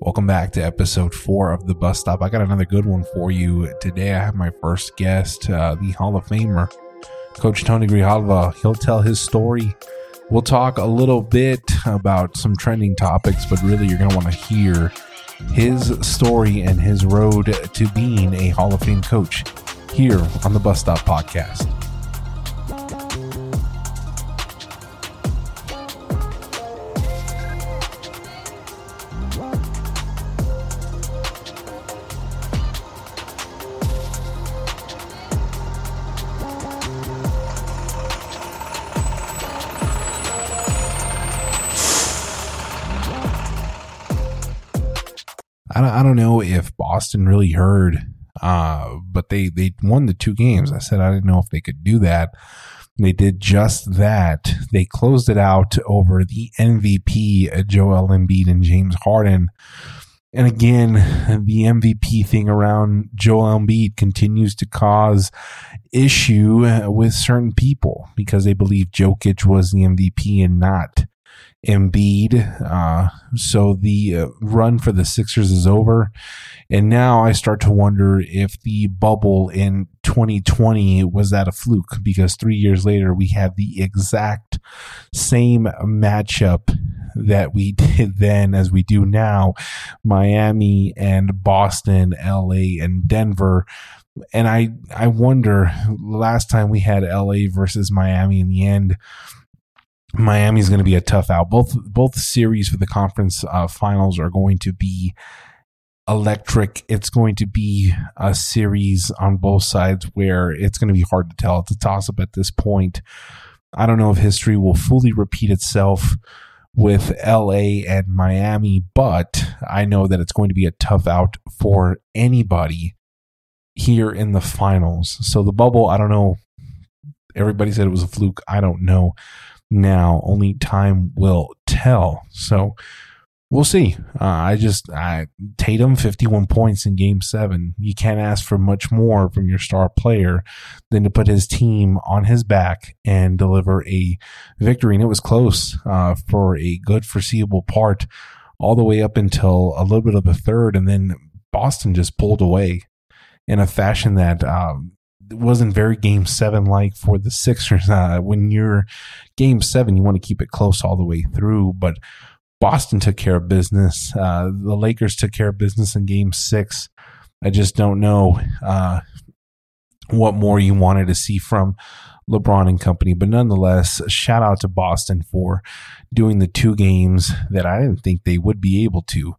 Welcome back to episode four of the bus stop. I got another good one for you today. I have my first guest, uh, the Hall of Famer, Coach Tony Grijalva. He'll tell his story. We'll talk a little bit about some trending topics, but really, you're going to want to hear his story and his road to being a Hall of Fame coach here on the Bus Stop Podcast. Boston really heard, uh, but they, they won the two games. I said I didn't know if they could do that. They did just that. They closed it out over the MVP, Joel Embiid and James Harden. And again, the MVP thing around Joel Embiid continues to cause issue uh, with certain people because they believe Jokic was the MVP and not Embiid. Uh, so the uh, run for the Sixers is over. And now I start to wonder if the bubble in 2020 was that a fluke because three years later we have the exact same matchup that we did then as we do now Miami and Boston, LA and Denver. And I, I wonder last time we had LA versus Miami in the end, Miami's going to be a tough out. Both both series for the conference uh, finals are going to be electric. It's going to be a series on both sides where it's going to be hard to tell. It's a toss up at this point. I don't know if history will fully repeat itself with LA and Miami, but I know that it's going to be a tough out for anybody here in the finals. So the bubble, I don't know. Everybody said it was a fluke. I don't know now. Only time will tell. So we'll see. Uh, I just I, Tatum fifty one points in Game Seven. You can't ask for much more from your star player than to put his team on his back and deliver a victory. And it was close uh, for a good foreseeable part, all the way up until a little bit of the third, and then Boston just pulled away in a fashion that um, wasn't very game seven like for the Sixers. Uh, when you're game seven, you want to keep it close all the way through. But Boston took care of business. Uh, the Lakers took care of business in game six. I just don't know uh, what more you wanted to see from LeBron and company. But nonetheless, shout out to Boston for doing the two games that I didn't think they would be able to.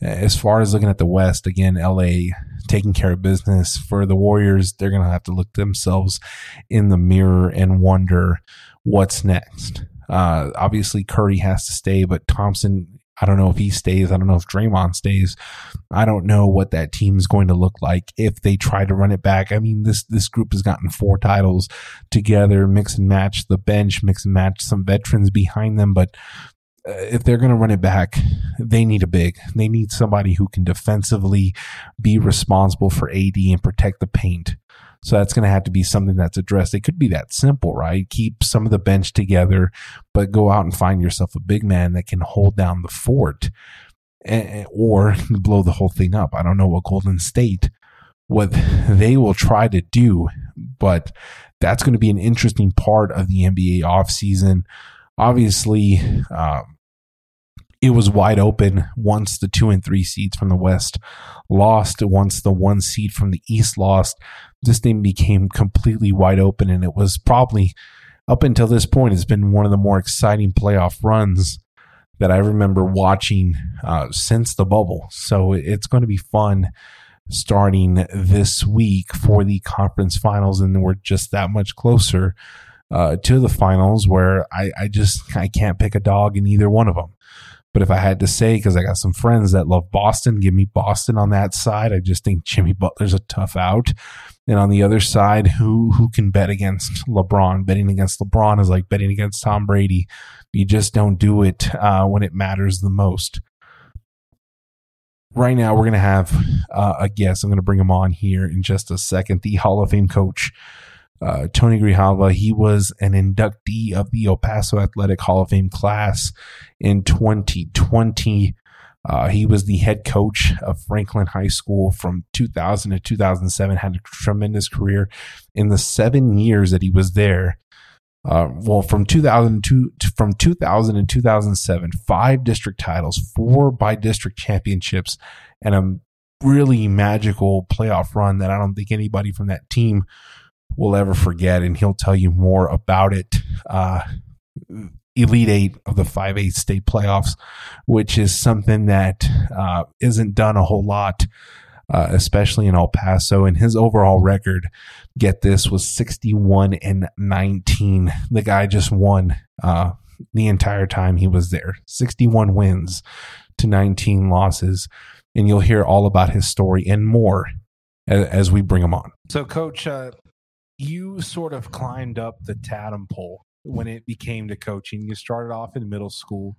As far as looking at the West, again, LA taking care of business for the Warriors. They're going to have to look themselves in the mirror and wonder what's next. Uh, obviously, Curry has to stay, but Thompson, I don't know if he stays. I don't know if Draymond stays. I don't know what that team is going to look like if they try to run it back. I mean, this this group has gotten four titles together, mix and match the bench, mix and match some veterans behind them, but uh, if they're going to run it back, they need a big. They need somebody who can defensively be responsible for AD and protect the paint. So that's going to have to be something that's addressed. It could be that simple, right? Keep some of the bench together, but go out and find yourself a big man that can hold down the fort or blow the whole thing up. I don't know what Golden State, what they will try to do, but that's going to be an interesting part of the NBA offseason. Obviously, um, it was wide open once the two and three seeds from the West lost. Once the one seed from the East lost, this thing became completely wide open. And it was probably up until this point, it's been one of the more exciting playoff runs that I remember watching uh, since the bubble. So it's going to be fun starting this week for the conference finals. And we're just that much closer uh, to the finals where I, I just I can't pick a dog in either one of them. But if I had to say, because I got some friends that love Boston, give me Boston on that side. I just think Jimmy Butler's a tough out. And on the other side, who who can bet against LeBron? Betting against LeBron is like betting against Tom Brady. You just don't do it uh, when it matters the most. Right now, we're going to have uh, a guest. I'm going to bring him on here in just a second. The Hall of Fame coach uh, Tony Grijalva. He was an inductee of the El Paso Athletic Hall of Fame class in 2020. Uh, he was the head coach of Franklin High School from 2000 to 2007. Had a tremendous career in the seven years that he was there. Uh, well, from 2002 from 2000 and 2007, five district titles, four by district championships, and a really magical playoff run that I don't think anybody from that team will ever forget. And he'll tell you more about it. Uh, Elite Eight of the 5A state playoffs, which is something that uh, not done a whole lot, uh, especially in El Paso. And his overall record, get this, was 61 and 19. The guy just won uh, the entire time he was there 61 wins to 19 losses. And you'll hear all about his story and more as, as we bring him on. So, Coach, uh, you sort of climbed up the Tatum pole when it became to coaching. You started off in middle school.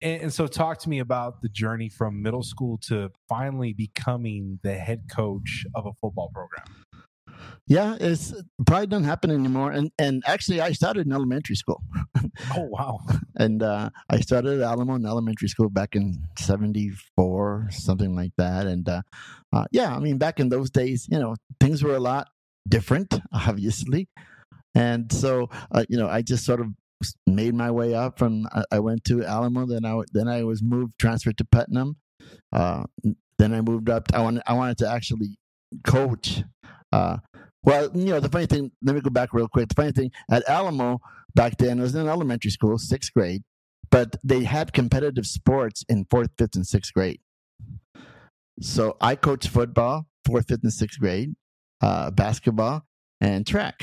And, and, so, talk to me about the journey from middle school to finally becoming the head coach of a football program. Yeah, it's probably doesn't happen anymore. And and actually, I started in elementary school. oh wow! and uh, I started at Alamo in elementary school back in '74, something like that. And uh, uh, yeah, I mean, back in those days, you know, things were a lot different, obviously. And so, uh, you know, I just sort of made my way up from. I, I went to Alamo, then I then I was moved, transferred to Putnam. Uh, then I moved up. I wanted I wanted to actually coach. Uh, well, you know, the funny thing. Let me go back real quick. The funny thing at Alamo back then it was in elementary school, sixth grade, but they had competitive sports in fourth, fifth, and sixth grade. So I coached football, fourth, fifth, and sixth grade, uh, basketball, and track.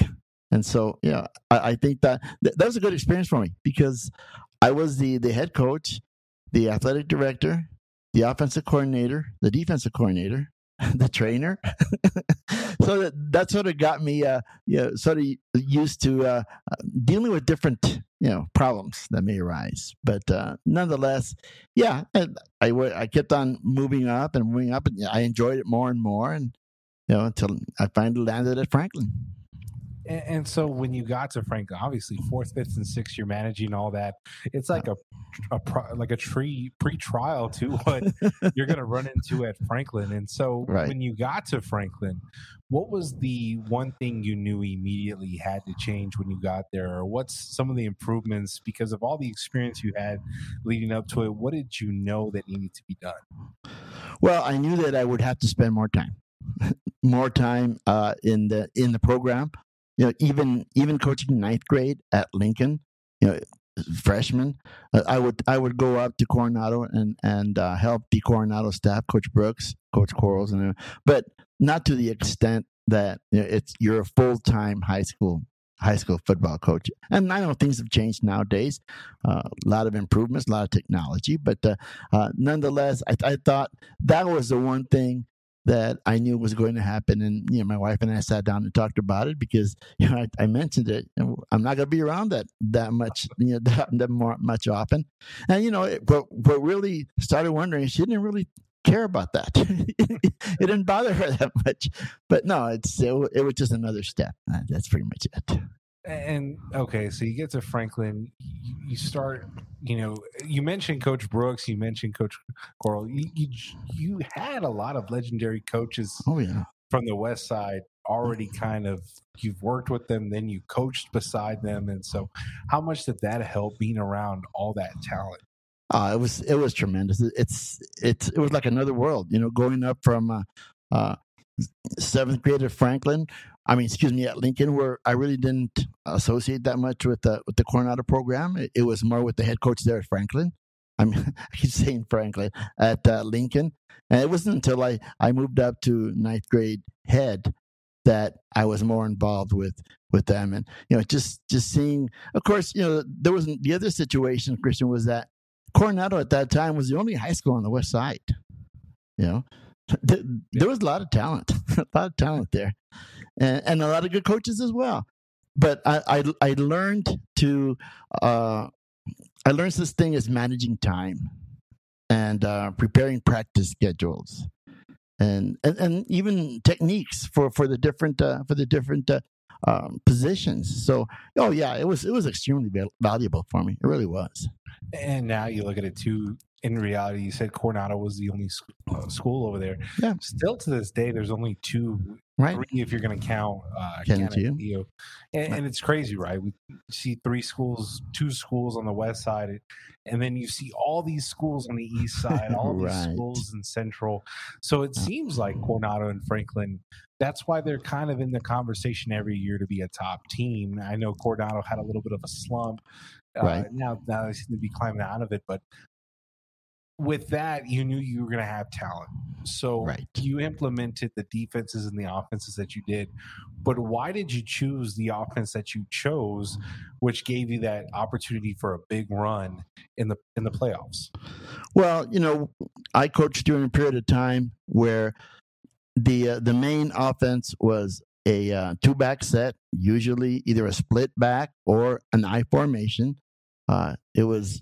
And so, yeah, I, I think that th- that was a good experience for me because I was the the head coach, the athletic director, the offensive coordinator, the defensive coordinator, the trainer. so that, that sort of got me, uh, you know, sort of used to uh, dealing with different, you know, problems that may arise. But uh, nonetheless, yeah, I, I, I kept on moving up and moving up, and I enjoyed it more and more, and you know, until I finally landed at Franklin. And, and, so when you got to Franklin, obviously fourth, fifth, and sixth, you're managing all that. It's like a, a like a tree pre-trial to what you're going to run into at Franklin. And so right. when you got to Franklin, what was the one thing you knew immediately had to change when you got there, or what's some of the improvements because of all the experience you had leading up to it? What did you know that needed to be done? Well, I knew that I would have to spend more time more time uh, in the in the program you know, even even coaching ninth grade at Lincoln, you know, freshman, uh, I would I would go up to Coronado and and uh, help the Coronado staff, Coach Brooks, Coach Corals, and but not to the extent that you know, it's you're a full time high school high school football coach. And I know things have changed nowadays, uh, a lot of improvements, a lot of technology, but uh, uh, nonetheless, I, I, thought that was the one thing that I knew was going to happen. And, you know, my wife and I sat down and talked about it because, you know, I, I mentioned it. I'm not going to be around that, that much, you know, that, that more, much often. And, you know, it, but, but really started wondering, she didn't really care about that. it didn't bother her that much. But no, it's, it, it was just another step. Uh, that's pretty much it. And okay, so you get to Franklin, you start. You know, you mentioned Coach Brooks, you mentioned Coach Coral. You, you, you had a lot of legendary coaches. Oh yeah, from the West Side already kind of you've worked with them, then you coached beside them, and so how much did that help being around all that talent? Uh, it was it was tremendous. It's it's it was like another world, you know, going up from uh, uh, seventh grade at Franklin. I mean, excuse me, at Lincoln, where I really didn't associate that much with the with the Coronado program. It, it was more with the head coach there at Franklin. I mean, I keep saying Franklin at uh, Lincoln, and it wasn't until I I moved up to ninth grade head that I was more involved with with them, and you know, just just seeing. Of course, you know, there was the other situation. Christian was that Coronado at that time was the only high school on the west side. You know, there, was a lot of talent, a lot of talent there, and, and a lot of good coaches as well. But I I, I learned to uh, I learned this thing is managing time and uh, preparing practice schedules and, and and even techniques for for the different uh, for the different uh, um, positions. So, oh yeah, it was it was extremely valuable for me. It really was. And now you look at it too. In reality, you said Coronado was the only uh, school over there. Yeah. Still to this day, there's only two, Right. three if you're going to count uh. Canutillo. And, and it's crazy, right? We see three schools, two schools on the west side, and then you see all these schools on the east side, all these schools in central. So it seems like Coronado and Franklin. That's why they're kind of in the conversation every year to be a top team. I know Coronado had a little bit of a slump. Uh, Right. Now, now they seem to be climbing out of it, but with that, you knew you were going to have talent. So Right. you implemented the defenses and the offenses that you did. But why did you choose the offense that you chose, which gave you that opportunity for a big run in the in the playoffs? Well, you know, I coached during a period of time where the uh, the main offense was a uh, two back set, usually either a split back or an I formation. Uh, it was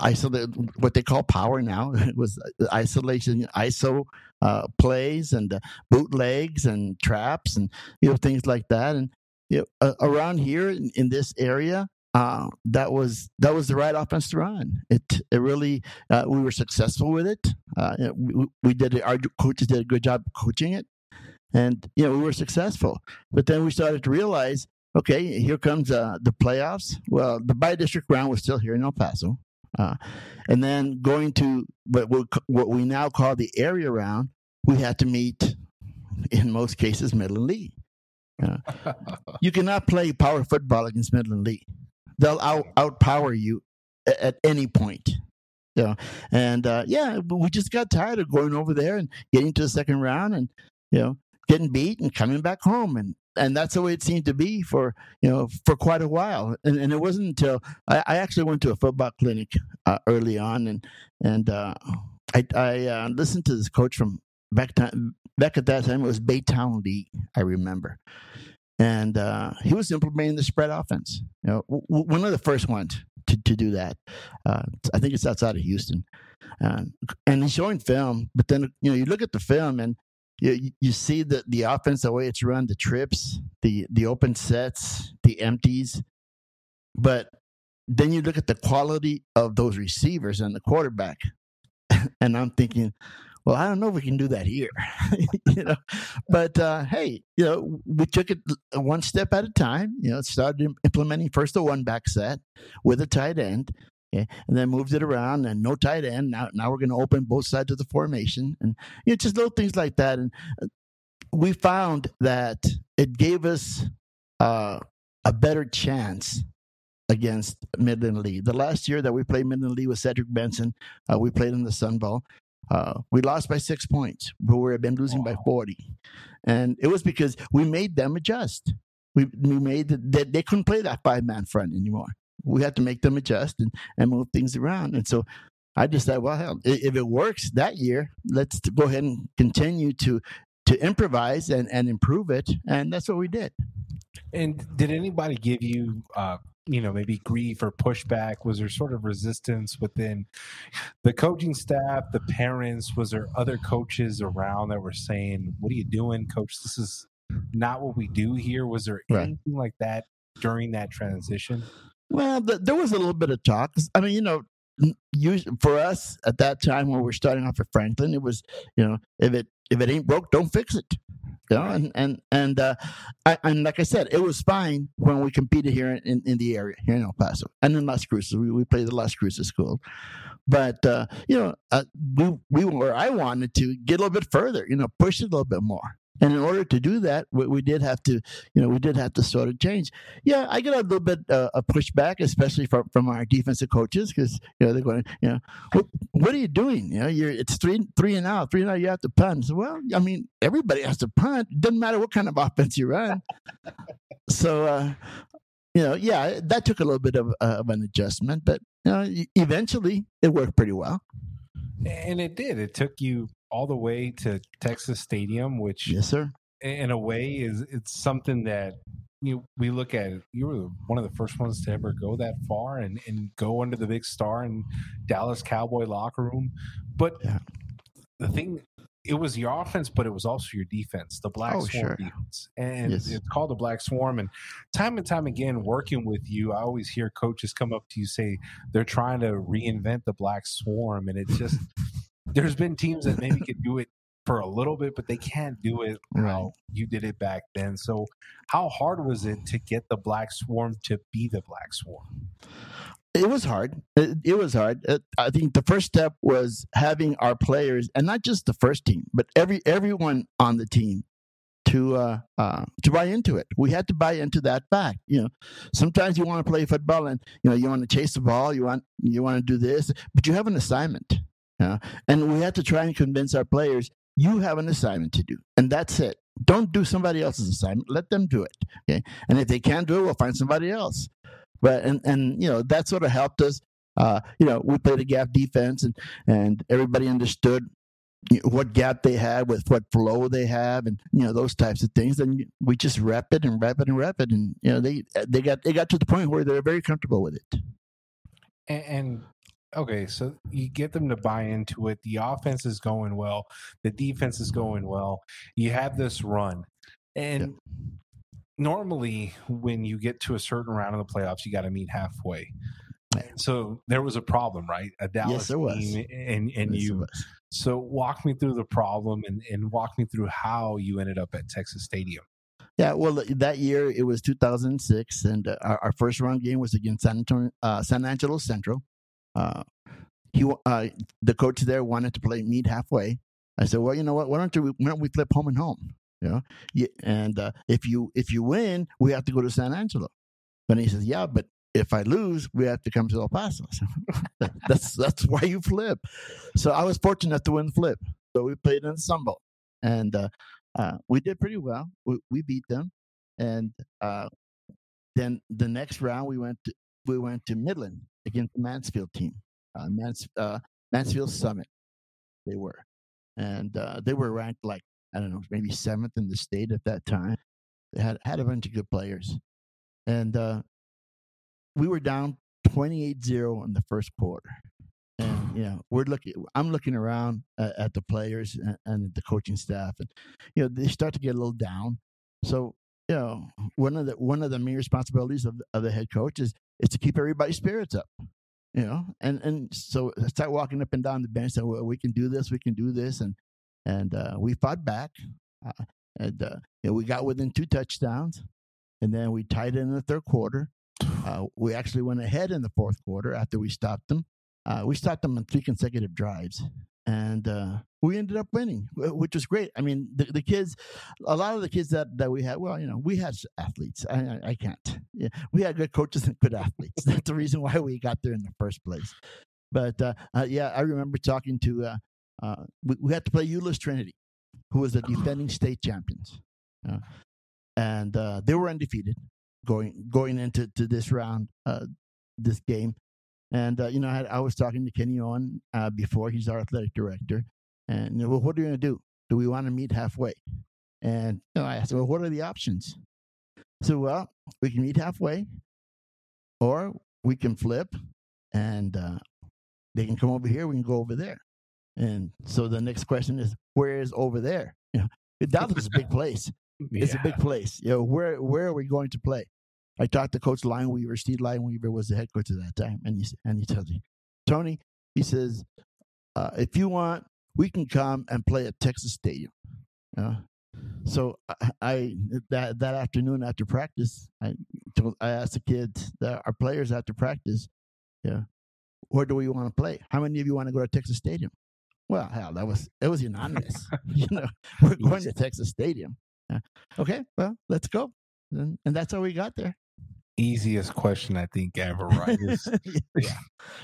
isolated, what they call power now. It was isolation, ISO uh, plays and uh, bootlegs and traps and you know things like that. And you know, uh, around here in, in this area, uh, that was that was the right offense to run. It it really uh, we were successful with it. Uh, we, we did it, our coaches did a good job coaching it, and you know we were successful. But then we started to realize, okay, here comes uh, the playoffs. Well, the by district round was still here in El Paso, uh, and then going to what we what we now call the area round, we had to meet, in most cases, Midland Lee. You cannot play power football against Midland Lee. They'll out outpower you at, at any point. You know, and uh, yeah, we just got tired of going over there and getting to the second round and you know getting beat and coming back home and and that's the way it seemed to be for you know for quite a while and, and it wasn't until I, I actually went to a football clinic uh, early on and and uh, I, I uh, listened to this coach from back time back at that time it was Baytown Lee I remember and uh, he was implementing the spread offense. You know, w- w- one of the first ones to, to do that. Uh, I think it's outside of Houston, um, and he's showing film. But then you know, you look at the film and you you see the the offense, the way it's run, the trips, the the open sets, the empties, but then you look at the quality of those receivers and the quarterback, and I'm thinking, well, I don't know if we can do that here, you know. But uh, hey, you know, we took it one step at a time. You know, started implementing first a one back set with a tight end, okay, and then moved it around and no tight end. Now, now we're going to open both sides of the formation, and you know, just little things like that. And uh, we found that it gave us uh, a better chance against Midland Lee. The last year that we played Midland Lee with Cedric Benson, uh, we played in the Sun Bowl. Uh, we lost by six points, but we had been losing by 40. And it was because we made them adjust. We, we made the, they, they couldn't play that five man front anymore. We had to make them adjust and, and move things around. And so I decided, well, hell, if it works that year, let's go ahead and continue to to improvise and, and improve it. And that's what we did. And did anybody give you, uh, you know, maybe grief or pushback? Was there sort of resistance within the coaching staff, the parents? Was there other coaches around that were saying, "What are you doing, coach? This is not what we do here." Was there Right. anything like that during that transition? Well, th- there was a little bit of talk. I mean, you know, us- for us at that time when we were starting off at Franklin, it was, you know, if it if it ain't broke, don't fix it. You know, and and and uh, I, and like I said, it was fine when we competed here in, in the area here in El Paso and in Las Cruces. We we played the Las Cruces school, but uh, you know, uh, we we were I wanted to get a little bit further. You know, push it a little bit more. And in order to do that, we, we did have to, you know, we did have to sort of change. Yeah, I get a little bit uh, of pushback, especially from, from our defensive coaches, because you know they're going, you know, what, what are you doing? You know, you're it's three three and out, three and out. You have to punt. So, well, I mean, everybody has to punt. Doesn't matter what kind of offense you run. so, uh, you know, yeah, that took a little bit of, uh, of an adjustment, but you know, eventually it worked pretty well. And it did. It took you all the way to Texas Stadium, which Yes, sir. in a way is it's something that you we look at it, you were one of the first ones to ever go that far and, and go under the big star in Dallas Cowboy locker room. But Yeah. the thing it was your offense, but it was also your defense, the Black Oh, Swarm sure. defense. And Yes. it's called the Black Swarm. And time and time again, working with you, I always hear coaches come up to you say they're trying to reinvent the Black Swarm. And it's just, there's been teams that maybe could do it for a little bit, but they can't do it Right. how you did it back then. So, how hard was it to get the Black Swarm to be the Black Swarm? It was hard. It, it was hard. It, I think the first step was having our players, and not just the first team, but every everyone on the team to uh, uh, to buy into it. We had to buy into that fact. You know, sometimes you want to play football, and you know you want to chase the ball, you want you want to do this, but you have an assignment. And we had to try and convince our players you have an assignment to do, and that's it. Don't do somebody else's assignment. Let them do it. Okay, and if they can't do it, we'll find somebody else but and and you know that sort of helped us. Uh, you know, we played a gap defense, and and everybody understood what gap they had with what flow they have, and you know those types of things. And we just rep it and rep it and rep it, and you know they they got they got to the point where they're very comfortable with it. And, and okay, so you get them to buy into it. The offense is going well. The defense is going well. You have this run, and normally when you get to a certain round of the playoffs, you got to meet halfway. So there was a problem, right? A Dallas there was. team, and and Yes, you. was. So walk me through the problem, and and walk me through how you ended up at Texas Stadium. Yeah, well, that year it was 2006, and uh, our, our first round game was against San Antonio, uh, San Angelo Central. Uh, he, uh, the coach there wanted to play meet halfway. I said, well, you know what? Why don't you? Why don't we flip home and home? You know, yeah, and uh, if you if you win, we have to go to San Angelo. And he says, yeah, but if I lose, we have to come to El Paso. That's that's why you flip. So I was fortunate to win flip. So we played in Sun Bowl, and uh, uh, we did pretty well. We, we beat them, and uh, then the next round we went to, we went to Midland against the Mansfield team, uh, Mans, uh, Mansfield Summit. They were, and uh, they were ranked like I don't know, maybe seventh in the state at that time. They had had a bunch of good players, and uh, we were down 28-0 in the first quarter. And you know, we're looking. I'm looking around at, the players and, and the coaching staff, and you know, they start to get a little down. So you know, one of the one of the main responsibilities of of the head coach is is to keep everybody's spirits up. You know, and and so I start walking up and down the bench. And well, we can do this. We can do this, and and uh, we fought back, uh, and uh, you know, we got within two touchdowns, and then we tied it in the third quarter. Uh, we actually went ahead in the fourth quarter after we stopped them. Uh, we stopped them on three consecutive drives, and uh, we ended up winning, which was great. I mean, the, the kids, a lot of the kids that, that we had, well, you know, we had athletes. I, I, I can't. Yeah, we had good coaches and good athletes. That's the reason why we got there in the first place. But uh, uh, yeah, I remember talking to. Uh, uh, we, we had to play Euless Trinity, who was the defending state champions, uh, and uh, they were undefeated going going into to this round, uh, this game. And uh, you know, I, had, I was talking to Kenny Owen uh, before. He's our athletic director, and well, what are you going to do? Do we want to meet halfway? And you know, I asked, well, what are the options? So, well, we can meet halfway, or we can flip, and uh, they can come over here. We can go over there. And so the next question is, where is over there? You know, Dallas is a big place. It's a big place. You know, where where are we going to play? I talked to Coach Lineweaver. Steve Lineweaver was the head coach at that time, and he and he tells me, Tony, he says, uh, if you want, we can come and play at Texas Stadium. Know? So I, I that that afternoon after practice, I told I asked the kids, that our players after practice, yeah, where do we want to play? How many of you want to go to Texas Stadium? Well, hell, that was it was unanimous. you know, we're going to Texas Stadium. Yeah. Okay, well, let's go, and, and that's how we got there. Easiest question I think ever, right? Is yeah,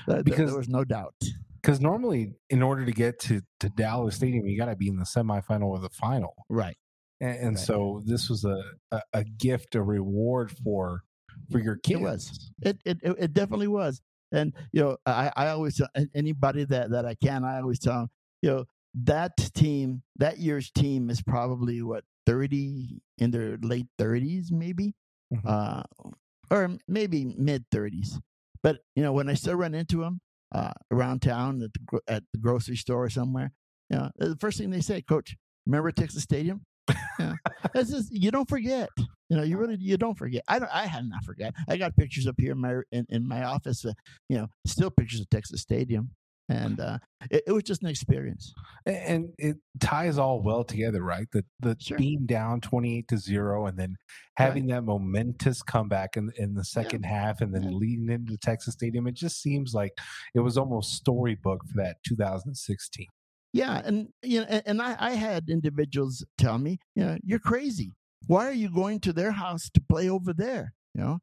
Because- there was no doubt. because normally in order to get to, to Dallas Stadium, you got to be in the semifinal or the final. Right. And, and Right. so this was a, a, a gift, a reward for for your kids. It was. It, it it it definitely was. And you know, I I always tell anybody that that I can, I always tell them, you know, that team, that year's team is probably what thirty in their late thirties, maybe, Mhm. uh, or maybe mid thirties. But you know, when I still run into them uh, around town at the at the grocery store or somewhere, You know, the first thing they say, Coach, remember Texas Stadium? Yeah. It's just, you don't forget. You know, you really you don't forget. I don't. I had not forget. I got pictures up here in my in, in my office. Uh, you know, still pictures of Texas Stadium, and uh, it, it was just an experience. and it ties all well together, right? The the Sure. being down twenty eight to zero, and then having that momentous comeback in in the second half, and then Yeah. leading into Texas Stadium. It just seems like it was almost storybook for that 2016. Yeah, and you know, and, and I, I had individuals tell me, you know, you're crazy. Why are you going to their house to play over there? You know,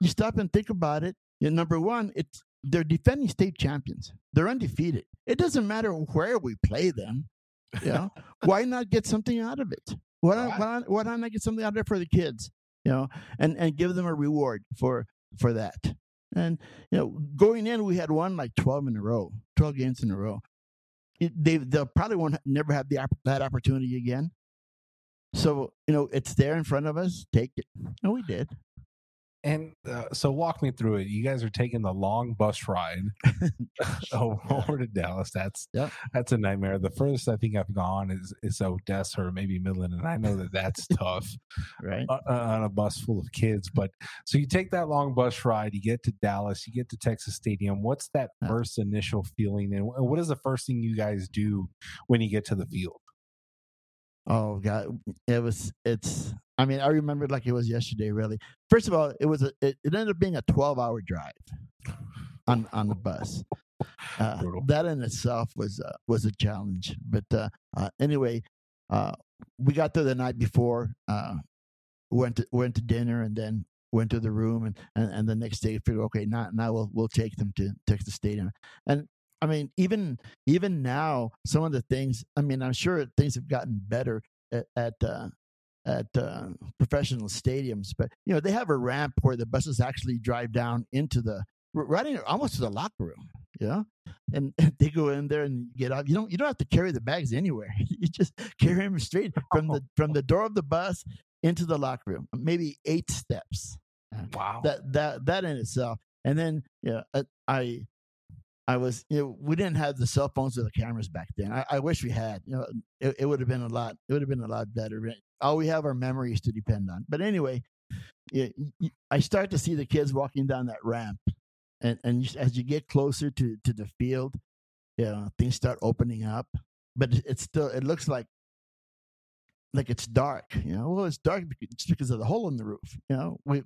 you stop and think about it. You know, number one, it's they're defending state champions. They're undefeated. It doesn't matter where we play them. You know, why not get something out of it? Why not, why, not, why not get something out of it for the kids? You know, and and give them a reward for for that. And you know, going in, we had won like twelve in a row, twelve games in a row it, they they'll probably won't never have the that opportunity again. So you know it's there in front of us. Take it, and we did. And uh, so, walk me through it. You guys are taking the long bus ride over, over to Dallas. That's Yep. that's a nightmare. The furthest I think I've gone is is Odessa or maybe Midland, and I know that that's tough. Right. uh, on a bus full of kids. But so you take that long bus ride, you get to Dallas, you get to Texas Stadium. What's that first initial feeling, and what is the first thing you guys do when you get to the field? Oh God, it was. It's. I mean, I remember it like it was yesterday. Really. First of all, it was a. It, it ended up being a twelve-hour drive on on the bus. Uh, that in itself was uh, was a challenge. But uh, uh, anyway, uh, we got there the night before. Uh, went to went to dinner and then went to the room and, and, and the next day figured okay now now we'll we'll take them to Texas Stadium and I mean even even now some of the things I mean I'm sure things have gotten better at at uh, at uh, professional stadiums but you know they have a ramp where the buses actually drive down into the right in, almost to the locker room you know and they go in there and get out you don't you don't have to carry the bags anywhere you just carry them straight from the from the door of the bus into the locker room maybe eight steps Wow. that that that in itself and then yeah uh, i i was you know we didn't have the cell phones or the cameras back then. I, I wish we had you know it, it would have been a lot it would have been a lot better all we have are memories to depend on. But anyway yeah, y- i start to see the kids walking down that ramp and and as you get closer to to the field you know things start opening up but it- it's still it looks like like it's dark you know? Well it's dark just because of the hole in the roof you know? We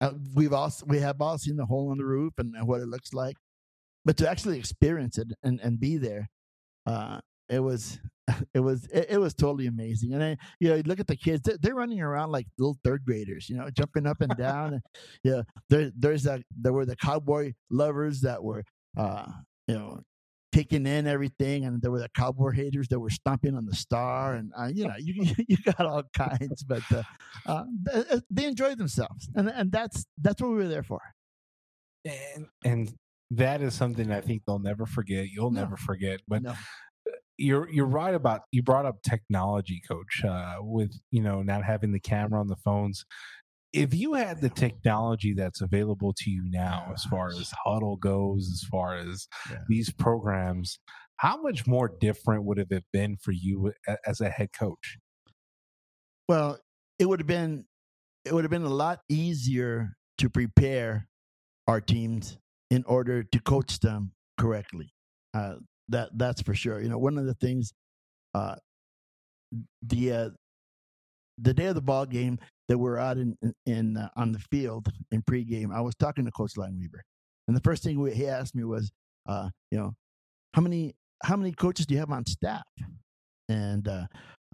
uh, we've all we have all seen the hole in the roof and what it looks like but to actually experience it and and be there uh it was it was it, it was totally amazing. And then you know you look at the kids they're, they're running around like little third graders you know jumping up and down and yeah there there's that there were the cowboy lovers that were uh you know taking in everything and there were the cowboy haters that were stomping on the star and uh, you know you you got all kinds but uh, uh, they enjoyed themselves and and that's that's what we were there for. And and that is something I think they'll never forget. You'll No. never forget. But No. you're you're right about you brought up technology, coach, uh, with you know not having the camera on the phones. If you had the technology that's available to you now, as far as Hudl goes, as far as Yeah. these programs, how much more different would have it been for you as a head coach? Well, it would have been it would have been a lot easier to prepare our teams in order to coach them correctly. Uh, that that's for sure. You know, one of the things, uh, the uh, the day of the ball game that we're out in in, uh, on the field in pregame, I was talking to Coach Lineweaver, and the first thing we, he asked me was, uh, you know, how many how many coaches do you have on staff? And uh,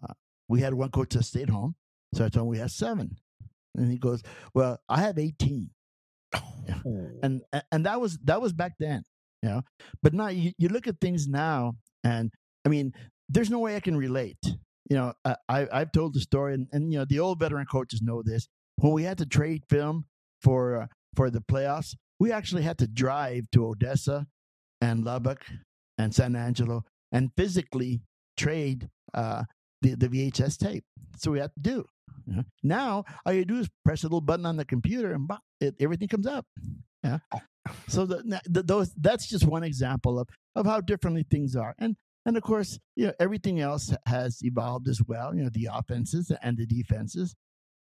uh, we had one coach that stayed home, so I told him we had seven, and he goes, "Well, I have 18. and and that was that was back then you know? But now you, you look at things now and i mean there's no way i can relate you know? I, I i've told the story and, and you know the old veteran coaches know this. When we had to trade film for uh, for the playoffs we actually had to drive to odessa and lubbock and san angelo and physically trade uh the, the vhs tape. So we had to do you know. now all you do is press a little button on the computer and it, everything comes up yeah so the, the, those that's just one example of of how differently things are and and of course, you know, everything else has evolved as well. You know, the offenses and the defenses.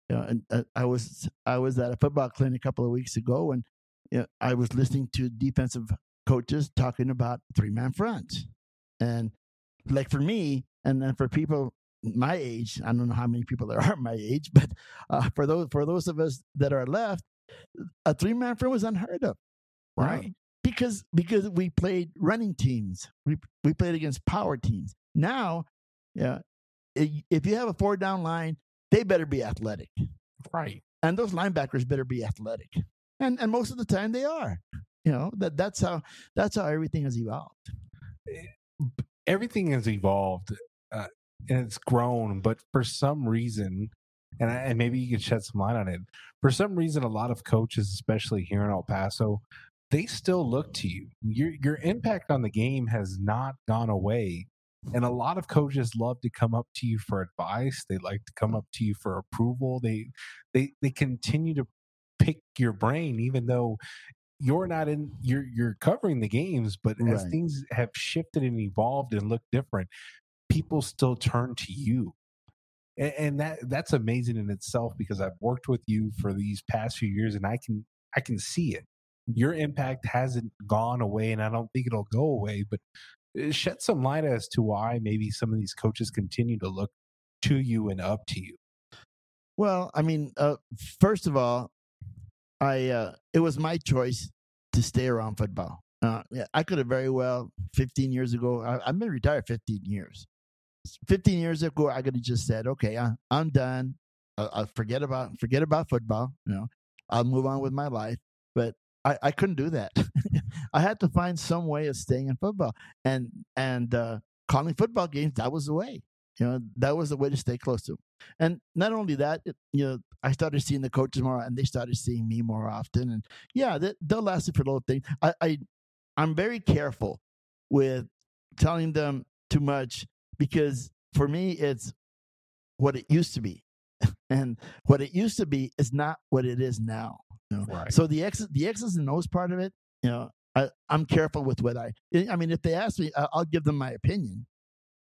You know, and uh, I was I was at a football clinic a couple of weeks ago, and you know, I was listening to defensive coaches talking about three man fronts, and like for me, and then for people my age, I don't know how many people there are my age, but uh, for those for those of us that are left, a three man front was unheard of, right? Because because we played running teams, we we played against power teams. Now, yeah, if you have a four down line, they better be athletic, right? And those linebackers better be athletic, and and most of the time they are. You know that that's how that's how everything has evolved. Eh, everything has evolved. Uh, and it's grown, but for some reason, and, and maybe you could shed some light on it. For some reason, a lot of coaches, especially here in El Paso, they still look to you. Your your impact on the game has not gone away. And a lot of coaches love to come up to you for advice. They like to come up to you for approval. They they they continue to pick your brain, even though you're not in you're you're covering the games, but right. as things have shifted and evolved and look different, people still turn to you and, and that that's amazing in itself because I've worked with you for these past few years and I can I can see it. Your impact hasn't gone away and I don't think it'll go away, but uh, shed some light as to why maybe some of these coaches continue to look to you and up to you. Well, I mean, uh, first of all, I uh, it was my choice to stay around football. Uh, yeah, I could have very well 15 years ago. I, have been retired 15 years. 15 years ago, I could have just said, okay, I, am done. I'll, I'll, forget about forget about football. You know, I'll move on with my life. But I, I couldn't do that. I had to find some way of staying in football, and and uh, calling football games. That was the way. You know, that was the way to stay close to. Them. And not only that, it, you know, I started seeing the coaches more, and they started seeing me more often. And yeah, they, they'll me for a little thing. I, I I'm very careful with telling them too much because for me it's what it used to be and what it used to be is not what it is now you know? right. so the x the x's and o's part of it you know I, i'm careful with what i i mean if they ask me i'll give them my opinion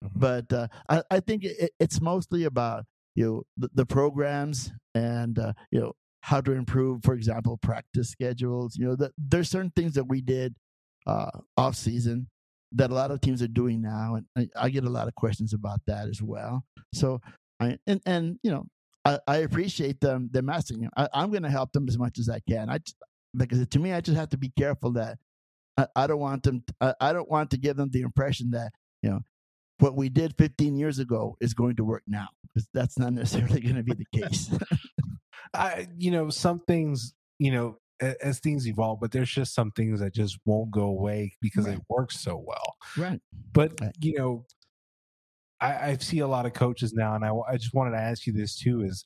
mm-hmm. but uh, I, I think it, it's mostly about you know the, the programs and uh, you know how to improve for example practice schedules you know the, there's certain things that we did uh, off season that a lot of teams are doing now, and I, I get a lot of questions about that as well. So I and and you know I, I appreciate them them asking. I, I'm going to help them as much as I can. I because to me, I just have to be careful that I, I don't want them. I, I don't want to give them the impression that you know what we did 15 years ago is going to work now because that's not necessarily going to be the case. I, you know, some things, you know, as things evolve, but there's just some things that just won't go away because right. it works so well. Right. But right. you know, I, I, see a lot of coaches now, and I, I just wanted to ask you this too: is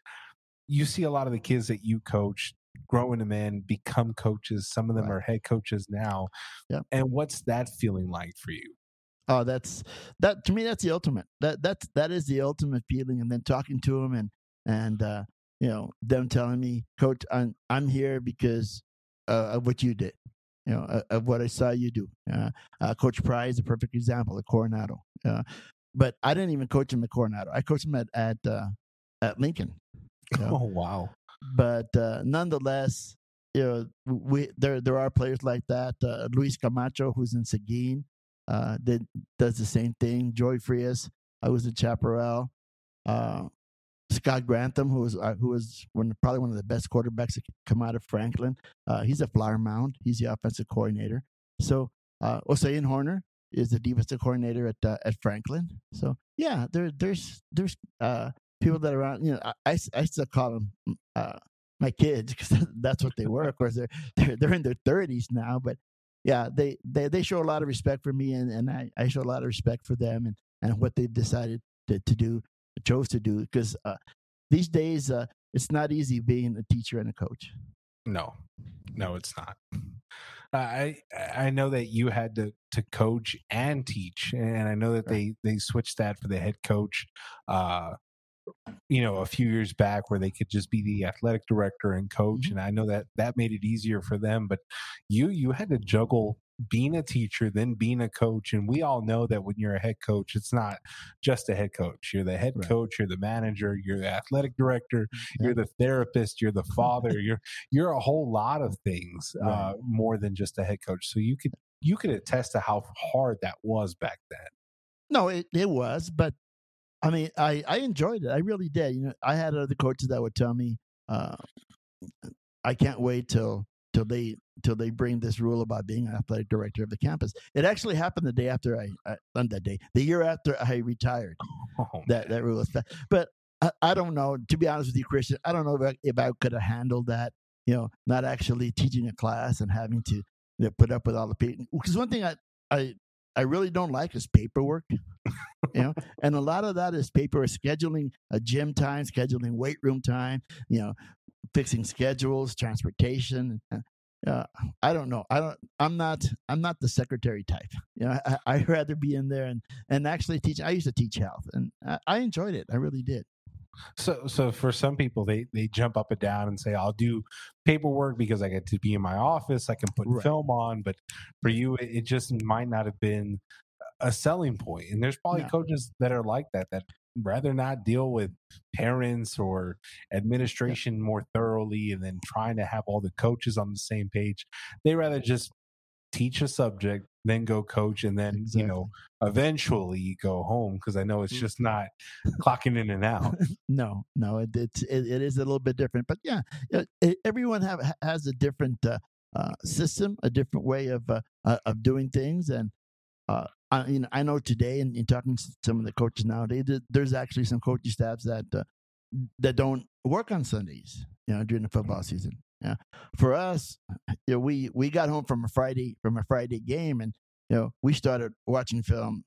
you see a lot of the kids that you coach growing them in, become coaches. Some of them right. are head coaches now. Yeah. And what's that feeling like for you? Oh, that's that to me. That's the ultimate. That that's that is the ultimate feeling. And then talking to them and and uh, you know them telling me coach i'm, I'm here because uh, of what you did you know uh, of what i saw you do uh, uh coach pry is a perfect example at coronado uh, but i didn't even coach him at coronado i coached him at at, uh, at lincoln you know? oh wow but nonetheless you know we there there are players like that luis camacho who's in seguin that does the same thing joy frias i was in chaparral uh, Scott Grantham, who was uh, who was one, probably one of the best quarterbacks to come out of Franklin. Uh, he's a flower mound. He's the offensive coordinator. So uh, Osayin Horner is the defensive coordinator at uh, at Franklin. So yeah, there there's there's uh, people that are around. You know, I, I, I still call them mm, uh, my kids because that's what they were. Of course, they're they're they're in their thirties now, but yeah, they, they they show a lot of respect for me, and, and I, I show a lot of respect for them and, and what they've decided to, to do chose to do because uh, these days uh, it's not easy being a teacher and a coach. No, no, it's not. I I know that you had to to coach and teach, and I know that they they switched that for the head coach. Uh, you know, a few years back where they could just be the athletic director and coach, mm-hmm. and I know that that made it easier for them. But you you had to juggle being a teacher, then being a coach. And we all know that when you're a head coach, it's not just a head coach. You're the head Right. coach, you're the manager, you're the athletic director, Yeah. you're the therapist, you're the father, you're you're a whole lot of things uh, more than just a head coach. So you could you could attest to how hard that was back then. No, it, it was, but I mean, I, I enjoyed it. I really did. You know, I had other coaches that would tell me, uh, I can't wait till till they till they bring this rule about being an athletic director of the campus. It actually happened the day after I, I not that day, the year after I retired. Oh, That that rule was, but I, I don't know. To be honest with you, Christian, I don't know if I, if I could have handled that. You know, not actually teaching a class and having to you know, put up with all the people. Because one thing I I I really don't like is paperwork. you know, and a lot of that is paper scheduling a gym time, scheduling weight room time. You know, fixing schedules, transportation. Uh, Uh, I don't know. I don't. I'm not. I'm not the secretary type. You know, I, I'd rather be in there and and actually teach. I used to teach health, and I, I enjoyed it. I really did. So, so for some people, they they jump up and down and say, "I'll do paperwork because I get to be in my office. I can put Right. film on." But for you, it, it just might not have been a selling point. And there's probably No. coaches that are like that that rather not deal with parents or administration more thoroughly, and then trying to have all the coaches on the same page. They rather just teach a subject, then go coach, and then you know eventually go home because I know it's Mm. just not clocking in and out. No, no, it, it's it, it is a little bit different, but yeah, it, it, everyone have has a different uh, uh, system, a different way of uh, uh, of doing things, and uh, I you know I know today, in, in talking to some of the coaches nowadays, there's actually some coaching staffs that uh, that don't work on Sundays, you know, during the football season. Yeah, for us, you know, we we got home from a Friday from a Friday game, and you know, we started watching film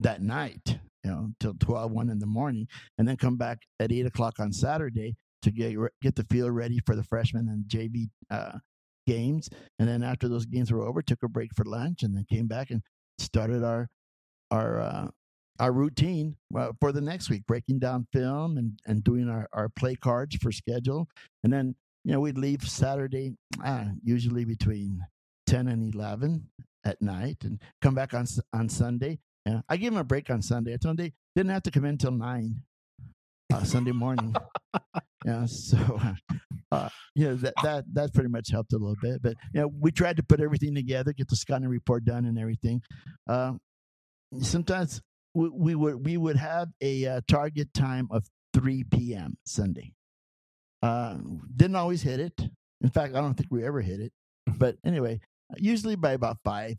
that night, you know, till 12, 1 in the morning and then come back at eight o'clock on Saturday to get get the field ready for the freshman and JV uh, games. And then after those games were over, took a break for lunch and then came back and started our our uh, our routine for the next week, breaking down film and and doing our our play cards for schedule. And then you know we'd leave Saturday, uh, usually between ten and eleven at night, and come back on on Sunday. Yeah, I gave him a break on Sunday. I told them they didn't have to come in until nine uh, Sunday morning. yeah, so uh, yeah, that that that pretty much helped a little bit. But you know, we tried to put everything together, get the scouting report done, and everything. Uh, sometimes we, we would we would have a uh, target time of three p.m. Sunday. Uh, didn't always hit it. In fact, I don't think we ever hit it. But anyway, usually by about five,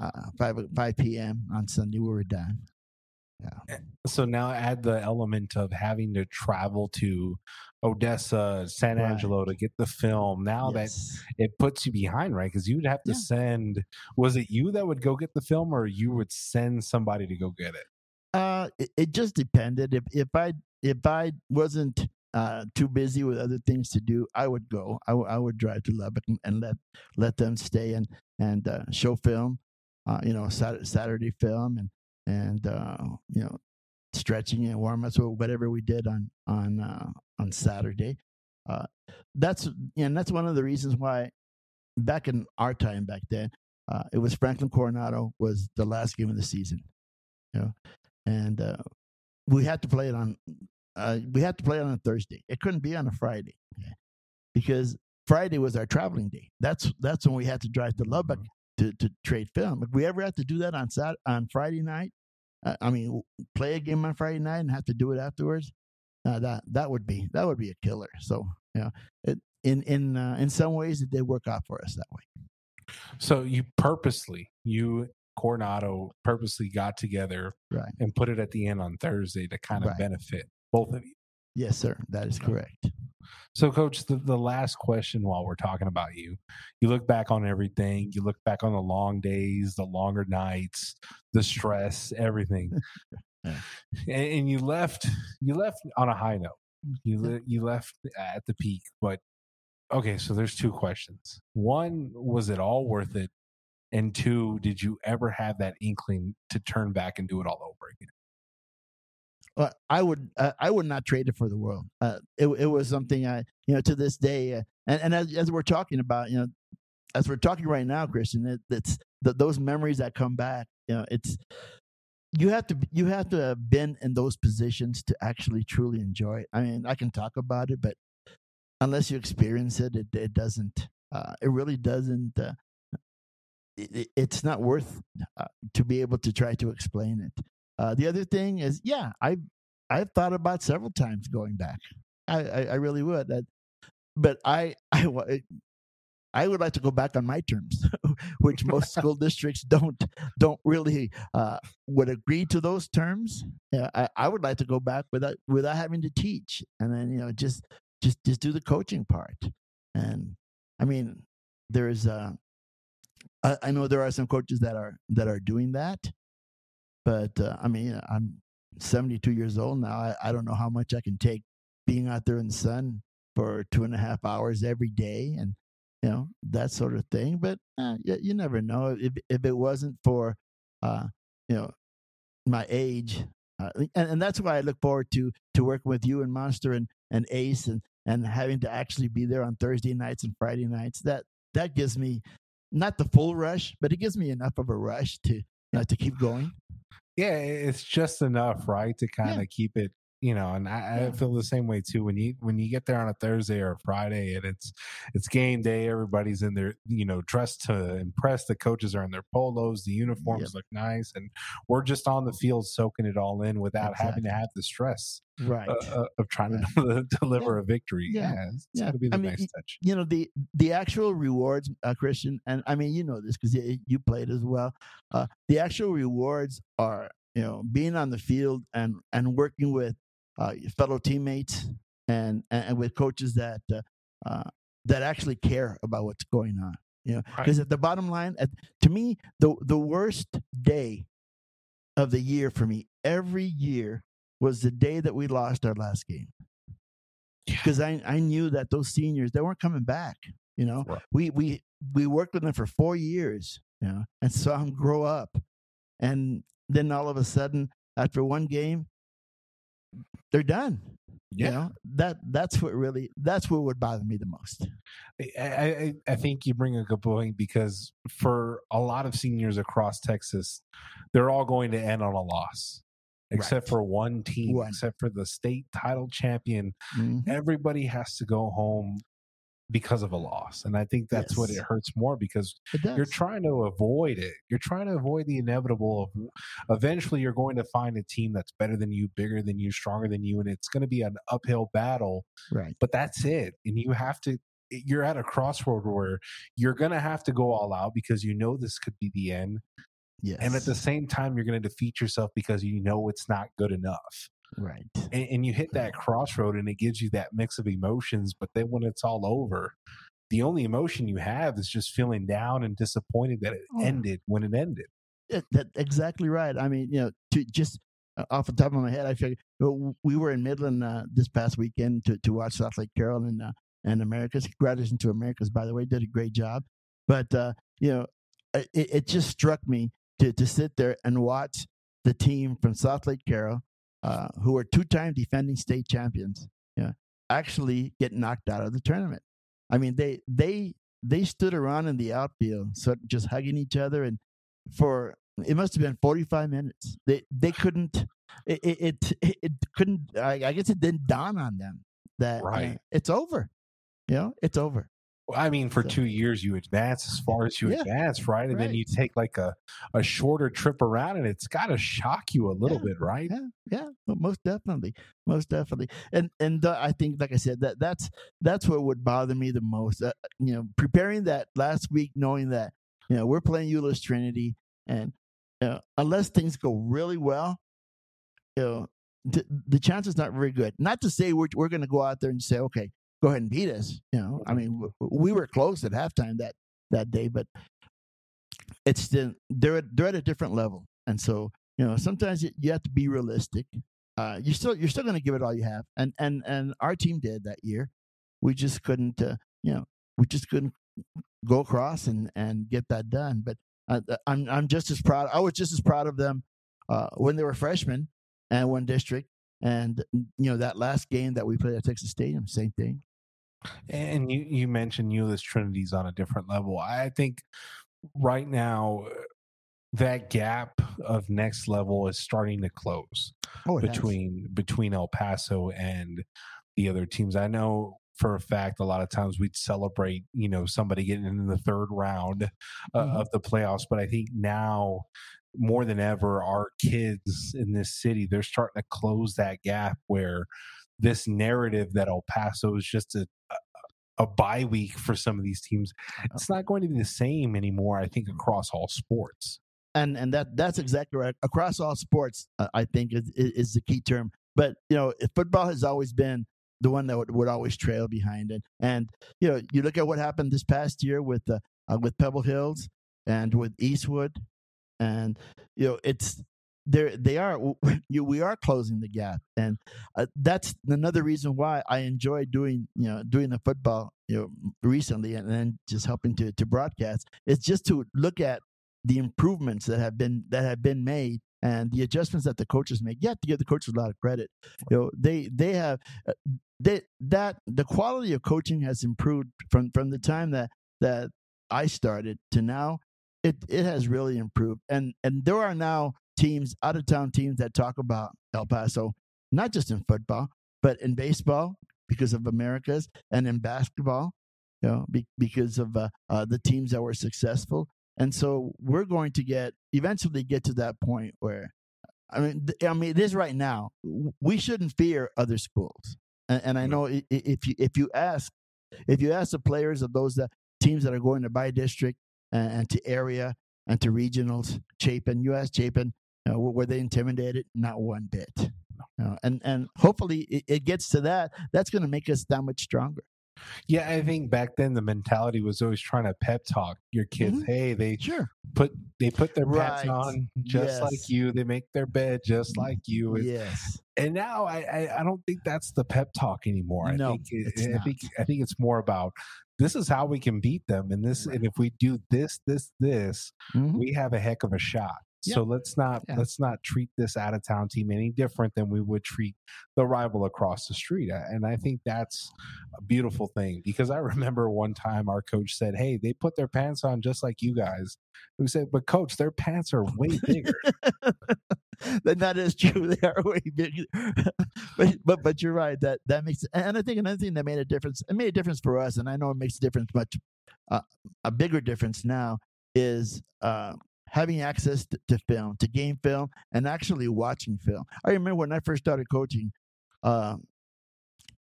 uh, five five p.m. on Sunday, we were done. So now add the element of having to travel to Odessa, San Right. Angelo to get the film. Now Yes. that it puts you behind, right? Because you'd have to Yeah. send. Was it you that would go get the film, or you would send somebody to go get it? Uh, it, it just depended. If if I if I wasn't uh, too busy with other things to do, I would go. I, w- I would drive to Lubbock and, let let them stay and and uh, show film. Uh, you know, Saturday film and and uh, you know stretching and warm ups or whatever we did on on uh, on Saturday. Uh, that's and that's one of the reasons why back in our time back then, uh, it was Franklin Coronado was the last game of the season. You know, and uh, we had to play it on uh, we had to play it on a Thursday. It couldn't be on a Friday because Friday was our traveling day. That's that's when we had to drive to Lubbock to, to trade film. If we ever had to do that on Sat on Friday night, uh, I mean, play a game on Friday night and have to do it afterwards, uh, that that would be that would be a killer. So yeah, it, in in uh, in some ways it did work out for us that way. So you purposely, you Coronado purposely got together Right. and put it at the end on Thursday to kind of Right. benefit both of you. Yes, sir. That is correct. So, coach, the, the last question while we're talking about you, you look back on everything. You look back on the long days, the longer nights, the stress, everything, Yeah. and, and you left. You left on a high note. You you left at the peak. But okay, so there's two questions. One, was it all worth it? And two, did you ever have that inkling to turn back and do it all over again? I would uh, I would not trade it for the world. Uh, it it was something I you know to this day, uh, and and as, as we're talking about, you know, as we're talking right now, Christian, it, it's the, those memories that come back. You know, it's you have to you have to have been in those positions to actually truly enjoy it. I mean, I can talk about it, but unless you experience it, it it doesn't. Uh, it really doesn't. Uh, it, it's not worth uh, to be able to try to explain it. Uh, the other thing is, yeah, I I've thought about several times going back. I I, I really would. That, but I I I would like to go back on my terms, which most school districts don't don't really uh, would agree to those terms. Yeah, I, I would like to go back without without having to teach, and then you know just just just do the coaching part. And I mean, there's uh, I, I know there are some coaches that are that are doing that, but uh, I mean, I'm 72 years old now. I, I don't know how much I can take being out there in the sun for two and a half hours every day, and you know that sort of thing. But uh, you, never know if if it wasn't for uh, you know my age, uh, and, and that's why I look forward to to working with you and Monster and and Ace and and having to actually be there on Thursday nights and Friday nights. That that gives me not the full rush, but it gives me enough of a rush to to keep going. Yeah, it's just enough, right, to kind of yeah. keep it you know, and I, yeah. I, feel the same way too. When you when you get there on a Thursday or a Friday and it's it's game day, everybody's in their you know dressed to impress. The coaches are in their polos, the uniforms yep. look nice, and we're just on the field soaking it all in without exactly. having to have the stress right uh, of trying right. to deliver yeah. a victory. Yeah, yeah it's, yeah. to be the I nice touch. You know the the actual rewards, uh, Christian, and I mean you know this because you, you played as well. Uh, the actual rewards are you know being on the field and and working with uh, fellow teammates and, and with coaches that uh, uh, that actually care about what's going on. You know, because right. at the bottom line, at, to me, the the worst day of the year for me every year was the day that we lost our last game. Because yeah. I, I knew that those seniors they weren't coming back. You know, right. we we we worked with them for four years. You know, and saw them grow up, and then all of a sudden, after one game, they're done. Yeah, you know, that that's what really that's what would bother me the most. I, I I think you bring a good point because for a lot of seniors across Texas, they're all going to end on a loss except right. for one team, one. except for the state title champion. Mm-hmm. Everybody has to go home because of a loss. And I think that's yes. what it hurts more because you're trying to avoid it. You're trying to avoid the inevitable of eventually you're going to find a team that's better than you, bigger than you, stronger than you, and it's going to be an uphill battle. Right. But that's it. And you have to you're at a crossroad where you're going to have to go all out because you know this could be the end. Yes. And at the same time, you're going to defeat yourself because you know it's not good enough. Right. And, and you hit that crossroad and it gives you that mix of emotions. But then when it's all over, the only emotion you have is just feeling down and disappointed that it oh. ended when it ended. That, that, exactly right. I mean, you know, to just uh, off the top of my head, I feel we were in Midland uh, this past weekend to, to watch Southlake Carroll and uh, and Americas. Congratulations to Americas, by the way, did a great job. But uh, you know, it, it just struck me to to sit there and watch the team from Southlake Carroll uh, who are two-time defending state champions, yeah, actually get knocked out of the tournament. I mean, they they they stood around in the outfield, so just hugging each other, and for it must have been 45 minutes. They they couldn't. It it, it, it couldn't. I, I, guess it didn't dawn on them that right. Uh, it's over. You know, it's over. I mean, for so, two years you advance as far as you yeah, advance, right? And right. then you take like a, a shorter trip around, and it's got to shock you a little yeah, bit, right? Yeah, yeah, most definitely, most definitely. And and uh, I think, like I said, that that's that's what would bother me the most. Uh, you know, preparing that last week, knowing that you know we're playing Euless Trinity, and uh, unless things go really well, you know, the, the chance is not very good. Not to say we're we're going to go out there and say, okay, go ahead and beat us. You know, I mean, we were close at halftime that that day, but it's still they're they're at a different level, and so you know sometimes you have to be realistic. Uh, you still you're still going to give it all you have, and and and our team did that year. We just couldn't, uh, you know, we just couldn't go across and and get that done. But uh, uh I'm I'm just as proud. I was just as proud of them uh, when they were freshmen and one district. And you know that last game that we played at Texas Stadium, same thing And you, you mentioned Euless Trinity's on a different level. I think right now that gap of next level is starting to close Oh, it has. between between El Paso and the other teams. I know for a fact a lot of times we'd celebrate, you know, somebody getting in the third round uh, Mhm. of the playoffs, but I think now more than ever our kids in this city they're starting to close that gap where this narrative that El Paso is just a a- a bye week for some of these teams. It's not going to be the same anymore. I think across all sports. and and that that's exactly right across all sports uh, i think is, is is the key term but you know football has always been the one that would, would always trail behind it and you know you look at what happened this past year with uh, uh, with pebble hills and with eastwood and you know it's there they are you, we are closing the gap and uh, that's another reason why i enjoy doing you know doing the football you know recently and then just helping to to broadcast it's just to look at the improvements that have been that have been made and the adjustments that the coaches make. You have to give the coaches a lot of credit. You know, they they have uh, they that the quality of coaching has improved from from the time that that I started to now. It it has really improved, and and there are now teams out of town teams that talk about El Paso, not just in football, but in baseball because of Americas, and in basketball, you know, be, because of uh, uh, the teams that were successful. And so we're going to get eventually get to that point where, I mean, th- I mean, it is right now. We shouldn't fear other schools, and, and I know if you if you ask if you ask the players of those that teams that are going to by district and, and to area and to regionals, Chapin, you ask Chapin, know, were, they intimidated? Not one bit. Know, and and hopefully it, it gets to that. That's going to make us that much stronger. Yeah, I think back then the mentality was always trying to pep talk your kids. Mhm. Hey, they Sure. put they put their pants Right. on just like you. They make their bed just like you. It's- Yes. And now I, I I don't think that's the pep talk anymore. I No, think it- it's I think I think it's more about this is how we can beat them, and this Right. and if we do this this this, Mhm. we have a heck of a shot. Yeah. So let's not Yeah. let's not treat this out of town team any different than we would treat the rival across the street. And I think that's a beautiful thing because I remember one time our coach said, "Hey, they put their pants on just like you guys." We said, "But coach, their pants are way bigger." then that is true. They are way bigger. but but but you're right. That that makes and I think another thing that made a difference. It made a difference for us, and I know it makes a difference much uh, a bigger difference now is uh, having access to, to film, to game film, and actually watching film. I remember when I first started coaching. Uh,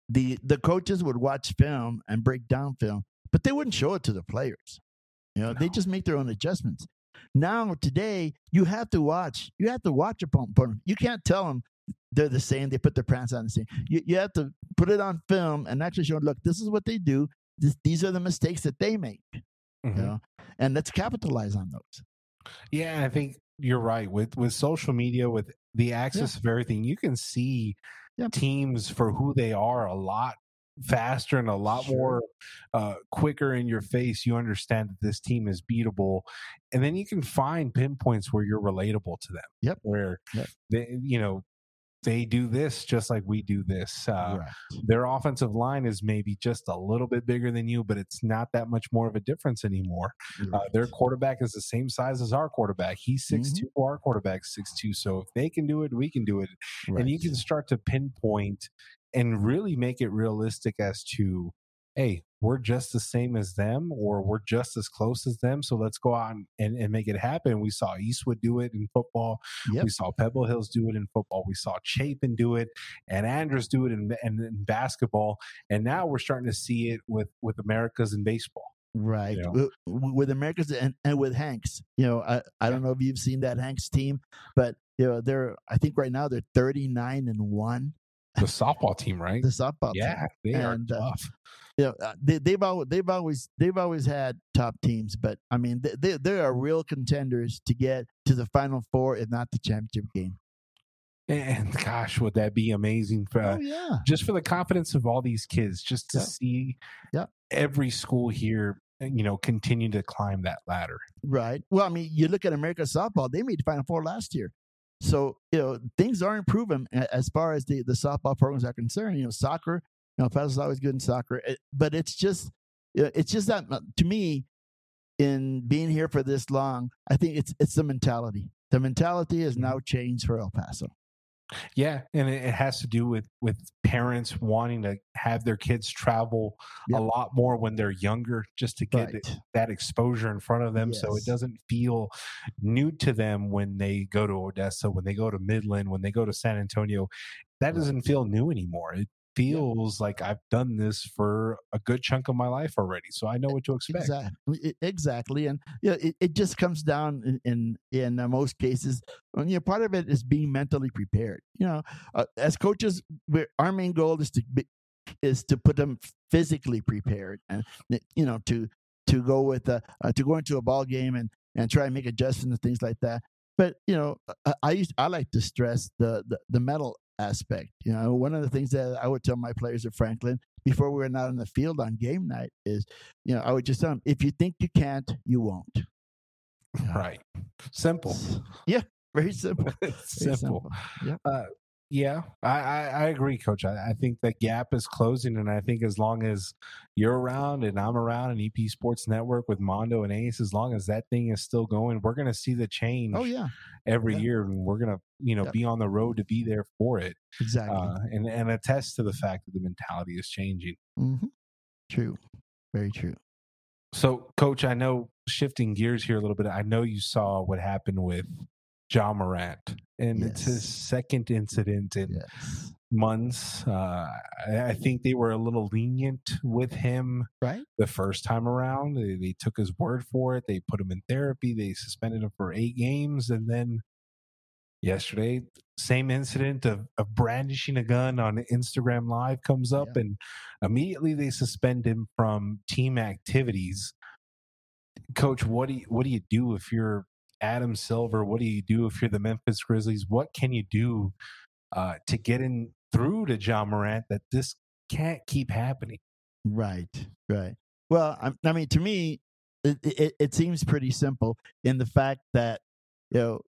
the the coaches would watch film and break down film, but they wouldn't show it to the players. You know, they just make their own adjustments. Now today, you have to watch. You have to watch a opponent. You can't tell them they're the same. They put their pants on the same. You you have to put it on film and actually show. Look, this is what they do. This, these are the mistakes that they make. Mhm. You know, and let's capitalize on those. Yeah, I think you're right. With with social media, with the access of everything, you can see Yeah. teams for who they are a lot faster and a lot Sure. more uh, quicker in your face. You understand that this team is beatable, and then you can find pinpoints where you're relatable to them. Yep. Where Yep. they, you know, they do this just like we do this. Uh, right. Their offensive line is maybe just a little bit bigger than you, but it's not that much more of a difference anymore. Uh, their quarterback is the same size as our quarterback. He's 6'2, our quarterback's 6'2. So if they can do it, we can do it. And you can start to pinpoint and really make it realistic as to, hey, we're just the same as them or we're just as close as them. So let's go out and, and, make it happen. We saw Eastwood do it in football. Yep. We saw Pebble Hills do it in football. We saw Chapin do it and Andrews do it in, in, in basketball. And now we're starting to see it with, with Americas in baseball. Right. you know. With, with Americans and, and with Hanks. You know, I, I don't know if you've seen that Hanks team, but you know, they're I think right now they're 39 and 1 The softball team, right? the softball team. Yeah, they And, are uh, tough. Know, uh, they, they've always they've always they've always had top teams, but I mean they, they they are real contenders to get to the final four, if not the championship game. And gosh, would that be amazing for oh yeah, just for the confidence of all these kids, just to Yeah. see Yeah. every school here, you know, continue to climb that ladder. right. Well, I mean, you look at America softball; they made the final four last year. So you know things are improving as far as the the softball programs are concerned. You know, soccer You know, El Paso's always good in soccer, It- but it's just it's just that to me, in being here for this long, I think it's it's the mentality. The mentality has mm-hmm. now changed for El Paso. Yeah, and it, has to do with with parents wanting to have their kids travel Yep. a lot more when they're younger, just to get Right. that exposure in front of them, so it doesn't feel new to them when they go to Odessa, when they go to Midland, when they go to San Antonio. That Right. doesn't feel new anymore. It feels like I've done this for a good chunk of my life already, so I know what to expect. Exactly, exactly, and yeah, it, it just comes down in in, in uh, most cases. You know, part of it is being mentally prepared. You know, uh, as coaches, we're, our main goal is to be, is to put them physically prepared, and you know, to to go with uh, uh, to go into a ball game and and try and make adjustments and things like that. But you know, I, I used I like to stress the, the the mental aspect. You know, one of the things that I would tell my players at Franklin before we were not on the field on game night is, you know, I would just tell them, if you think you can't, you won't. Right. Simple. Yeah, very simple. It's Very simple. Yeah. Uh, yeah, I, I, I agree, Coach. I, I think the gap is closing, and I think as long as you're around and I'm around and EP Sports Network with Mondo and Ace, as long as that thing is still going, we're going to see the change Oh yeah, every yeah. year, and we're going to you know Yep. be on the road to be there for it, exactly. uh, and and attest to the fact that the mentality is changing. hmm True, very true. So, Coach, I know shifting gears here a little bit. I know you saw what happened with Ja Morant, and it's his second incident in Yes. months. Uh, I, I think they were a little lenient with him Right. the first time around. They, they took his word for it. They put him in therapy. They suspended him for eight games, and then yesterday, same incident of, of brandishing a gun on Instagram Live comes up, Yeah. and immediately they suspend him from team activities. Coach, what do you, what do you do if you're Adam Silver? What do you do if you're the Memphis Grizzlies? What can you do uh, to get in through to Ja Morant that this can't keep happening? Right. Right. Well, I, I mean, to me, it, it, it seems pretty simple in the fact that you know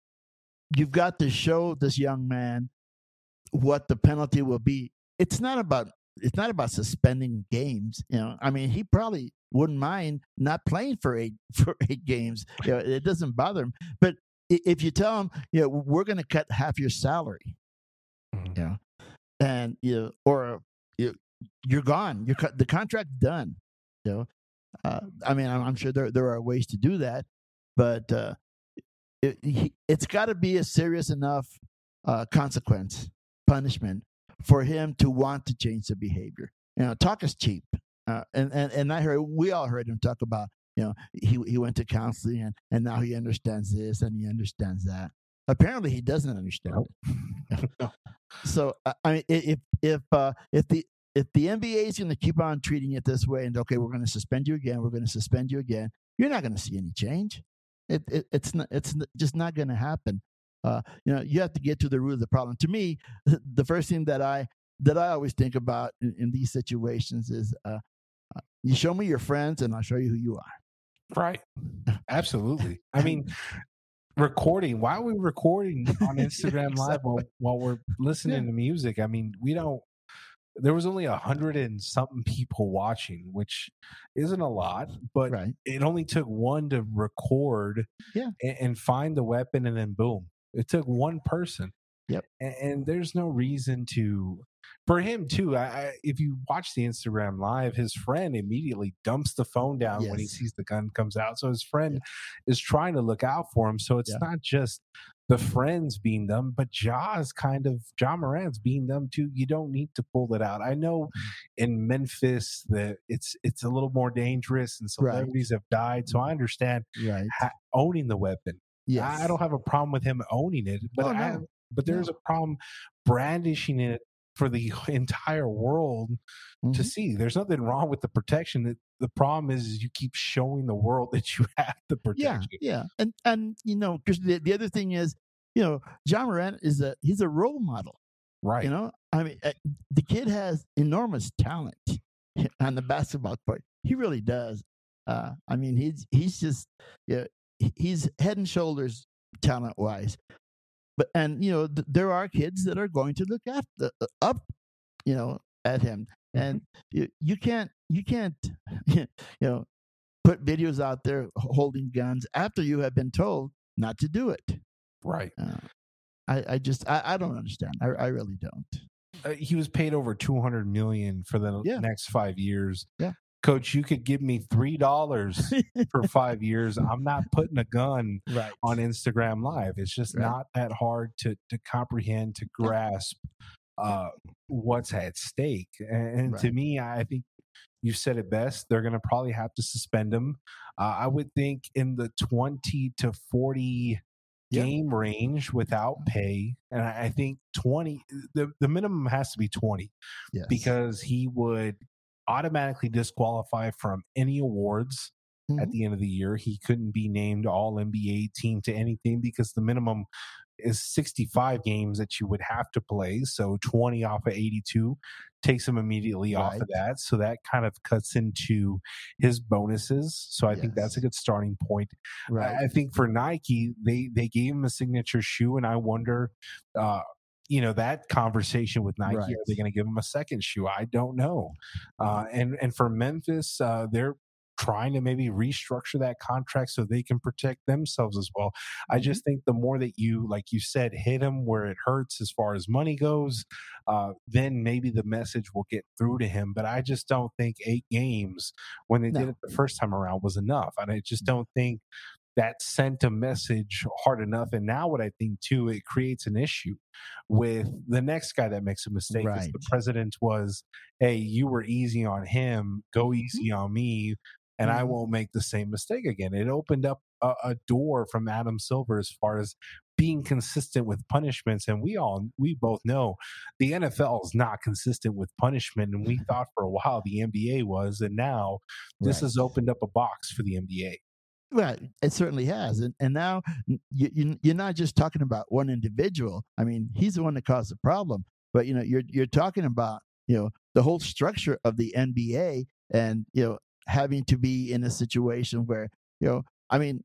you've got to show this young man what the penalty will be. It's not about it's not about suspending games. You know, I mean, he probably wouldn't mind not playing for eight for eight games. You know, it doesn't bother him. But if you tell him, you know, we're going to cut half your salary, Mhm. you know, and you know, or you, you're gone. You're cut. The contract's done. You know, uh, I mean, I'm, I'm sure there there are ways to do that, but uh, it, it's got to be a serious enough uh, consequence, punishment for him to want to change the behavior. You know, talk is cheap, uh, and and and I heard we all heard him talk about. You know, he he went to counseling and and now he understands this and he understands that. Apparently, he doesn't understand. it. So I I mean, if if uh, if the if the NBA is going to keep on treating it this way, and okay, we're going to suspend you again, we're going to suspend you again, you're not going to see any change. It, it it's not, it's just not going to happen. Uh, you know, you have to get to the root of the problem. To me, the first thing that I that I always think about in, in these situations is, uh, uh, you show me your friends, and I'll show you who you are. Right. Absolutely. I mean, recording. Why are we recording on Instagram Live while, while we're listening Yeah. to music? I mean, we don't. There was only a hundred and something people watching, which isn't a lot, but Right? it only took one to record Yeah. and, and find the weapon, and then boom, it took one person. Yep. And, and there's no reason to, for him too. I, I if you watch the Instagram live, his friend immediately dumps the phone down when he sees the gun comes out. So his friend is trying to look out for him. So it's Yeah. not just the friends being dumb, but Ja's kind of Ja Morant's being dumb too. You don't need to pull it out. I know Mm-hmm. in Memphis that it's it's a little more dangerous and Right. celebrities have died. So I understand Right? ha- owning the weapon. Yes. I don't have a problem with him owning it, but Oh, I, but there's a problem brandishing it for the entire world to Mhm. see. There's nothing wrong with the protection. The, problem is, is you keep showing the world that you have the yeah protection. yeah yeah, and and you know because the, the other thing is you know Ja Morant is a he's a role model Right. you know i mean uh, the kid has enormous talent on the basketball court he really does uh i mean he's he's just yeah he's head and shoulders talent wise but and you know th- there are kids that are going to look after uh, up you know at him and you, you can't you can't you know put videos out there holding guns after you have been told not to do it. Right. Uh, I, I just I, I don't understand. I, I really don't. Uh, he was paid over 200 million for the Yeah. next 5 years. Yeah. Coach, you could give me $3 for 5 years. I'm not putting a gun right. on Instagram live. It's just Right. not that hard to to comprehend, to grasp uh what's at stake. And, and to me, I think you said it best. They're going to probably have to suspend him. Uh, I would think in the 20 to 40 Yeah. game range without pay. And I, I think 20, the, the minimum has to be 20 Yes. because he would automatically disqualify from any awards at Mhm. the end of the year. He couldn't be named all NBA team to anything because the minimum is 65 games that you would have to play. So 20 off of 82 takes him immediately off of that. So that kind of cuts into his bonuses. So I think that's a good starting point. right. I I think for Nike, they they gave him a signature shoe, and I wonder, uh, you know, that conversation with Nike, Right. are they going to give him a second shoe? I don't know. Uh, and and for Memphis, uh, they're trying to maybe restructure that contract so they can protect themselves as well. I Mm-hmm. just think the more that you, like you said, hit him where it hurts as far as money goes, uh, then maybe the message will get through to him. But I just don't think eight games when they did it the first time around was enough. And I just don't think that sent a message hard enough. And now what I think too, it creates an issue with the next guy that makes a mistake. is The president was, hey, you were easy on him, go Mhm. easy on me, and I Mhm. won't make the same mistake again. It opened up a, a door from Adam Silver as far as being consistent with punishments. And we all we both know the NFL is not consistent with punishment. And we thought for a while the NBA was, and now this Right. has opened up a box for the NBA. Right, it certainly has, and and now you, you you're not just talking about one individual. I mean, he's the one that caused the problem, but you know, you're you're talking about you know the whole structure of the NBA, and you know having to be in a situation where you know, I mean,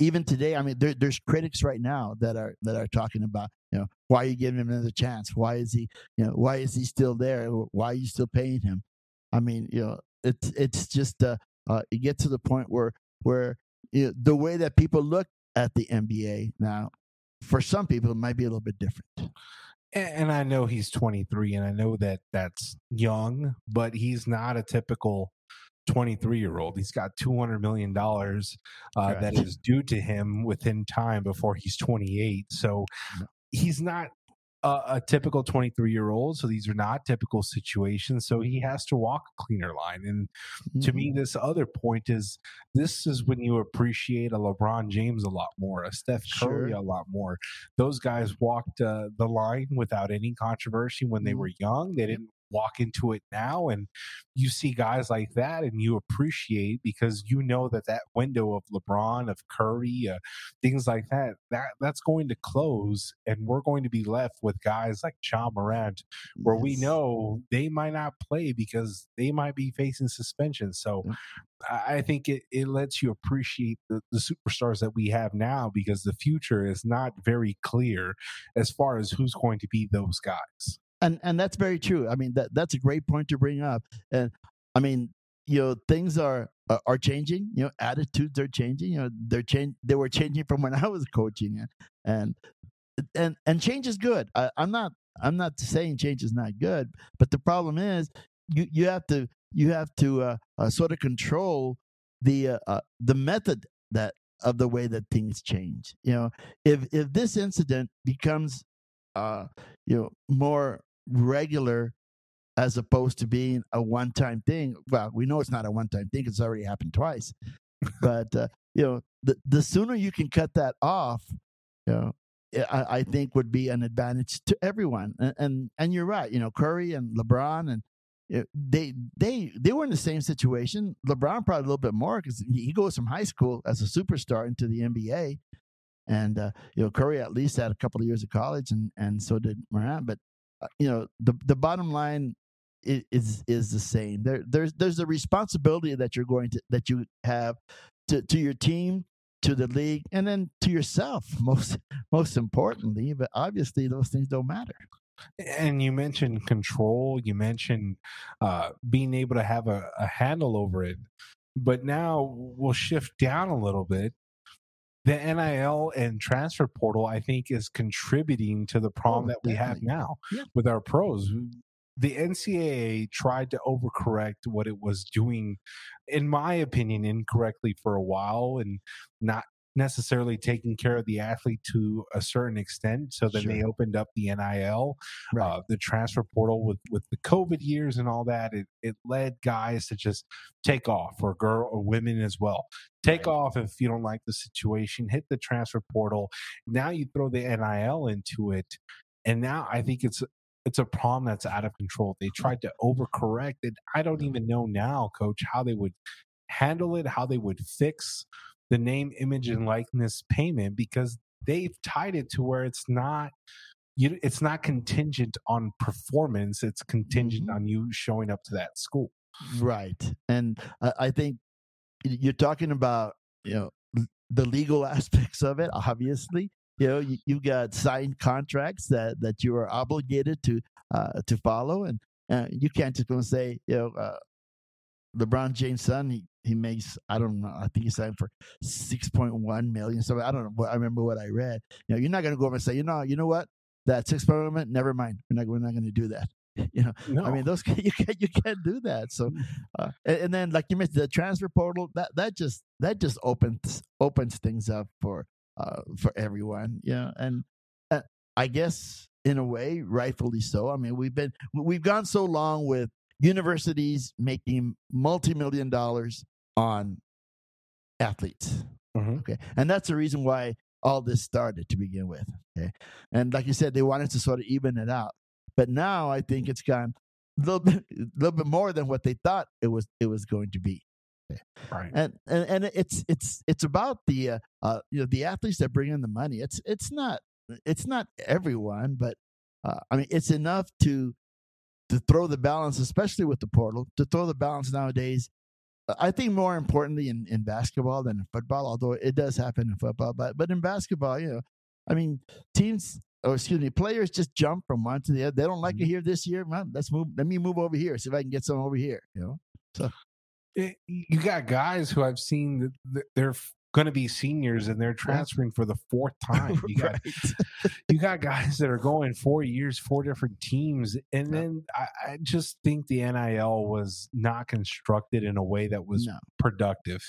even today, I mean, there, there's critics right now that are that are talking about you know why are you giving him another chance? Why is he you know why is he still there? Why are you still paying him? I mean, you know, it's it's just uh, uh it gets to the point where where you know, the way that people look at the NBA now, for some people, it might be a little bit different. And, and I know he's 23, and I know that that's young, but he's not a typical 23 year old. He's got 200 million dollars uh, that Correct. due to him within time before he's 28. So he's not a, a typical 23 year old. So these are not typical situations. So he has to walk a cleaner line. And to Mm-hmm. me, this other point is this is when you appreciate a LeBron James a lot more, a Steph Curry Sure. a lot more. Those guys walked uh, the line without any controversy when they Mhm. were young. They didn't walk into it now. And you see guys like that and you appreciate because you know that that window of LeBron, of Curry, uh, things like that, that that's going to close. And we're going to be left with guys like Ja Morant where we know they might not play because they might be facing suspension. So. I I think it, it lets you appreciate the, the superstars that we have now because the future is not very clear as far as who's going to be those guys. And and that's very true. I mean that that's a great point to bring up. And I mean, you know, things are are- changing. You know, attitudes are changing. You know, they're change. They were changing from when I was coaching, and and and, and change is good. I, I'm not I'm not saying change is not good, but the problem is you you have to you have to uh, uh, sort of control the uh, uh, the method that of the way that things change. You know, if if this incident becomes uh, you know more regular as opposed to being a one time thing. Well, we know it's not a one time thing, it's already happened twice. but uh, you know, the the sooner you can cut that off, you know, I, I think would be an advantage to everyone. And, and and you're right. You know, Curry and LeBron and you know, they they they were in the same situation. LeBron probably a little bit more because he goes from high school as a superstar into the NBA. And uh, you know, Curry at least had a couple of years of college, and and so did Morant. But you know, the the bottom line is is the same. There there's there's a responsibility that you're going to that you have to to your team, to the league, and then to yourself. Most most importantly, but obviously those things don't matter. And you mentioned control. You mentioned uh, being able to have a, a handle over it. But now we'll shift down a little bit. The NIL and transfer portal, I think, is contributing to the problem Oh, that we have now Yeah. with our pros. The NCAA tried to overcorrect what it was doing, in my opinion, incorrectly for a while and not necessarily taking care of the athlete to a certain extent. So then they opened up the NIL, Right. uh, the transfer portal with, with the COVID years and all that. It, it led guys to just take off or girl or women as well. Take Right. off if you don't like the situation, hit the transfer portal. Now you throw the NIL into it. And now I think it's it's a problem that's out of control. They tried to overcorrect it. I don't even know now, coach, how they would handle it, how they would fix the name, image, and likeness payment because they've tied it to where it's not you it's not contingent on performance, it's contingent Mhm. on you showing up to that school. Right. And I, I think you're talking about, you know, the legal aspects of it, obviously. You know, you, you got signed contracts that, that you are obligated to uh, to follow. And uh, you can't just go and say, you know, uh, LeBron James' son, he, he makes, I don't know, I think he signed for 6.1 million. So I don't know. what- I remember what I read. You know, you're not going to go over and say, you know, you know what? That 6.1, never mind. We're not, we're not going to do that. You know, No. I mean, those you can't you can't do that. So, uh, and, and then like you mentioned, the transfer portal that that just that just opens opens things up for uh for everyone. Yeah, and uh, I guess in a way, rightfully so. I mean, we've been we've gone so long with universities making multi million dollars on athletes. Mhm. Okay, and that's the reason why all this started to begin with. Okay, and like you said, they wanted to sort of even it out. But now I think it's gone a little bit, a little bit more than what they thought it was it was going to be. Right. And and, and it's it's it's about the uh, uh you know the athletes that bring in the money. It's it's not it's not everyone, but uh, I mean it's enough to to throw the balance, especially with the portal, to throw the balance nowadays. I think more importantly in, in basketball than in football, although it does happen in football, but but in basketball, you know, I mean, teams or excuse me, players just jump from one to the other. They don't like it mm-hmm. here this year. Man, let's move. Let me move over here. See if I can get some over here. You know. it, eh, you got guys who I've seen that they're going to be seniors and they're transferring for the fourth time. You got you got guys that are going four years, four different teams, and then I, I just think the NIL was not constructed in a way that was no. productive.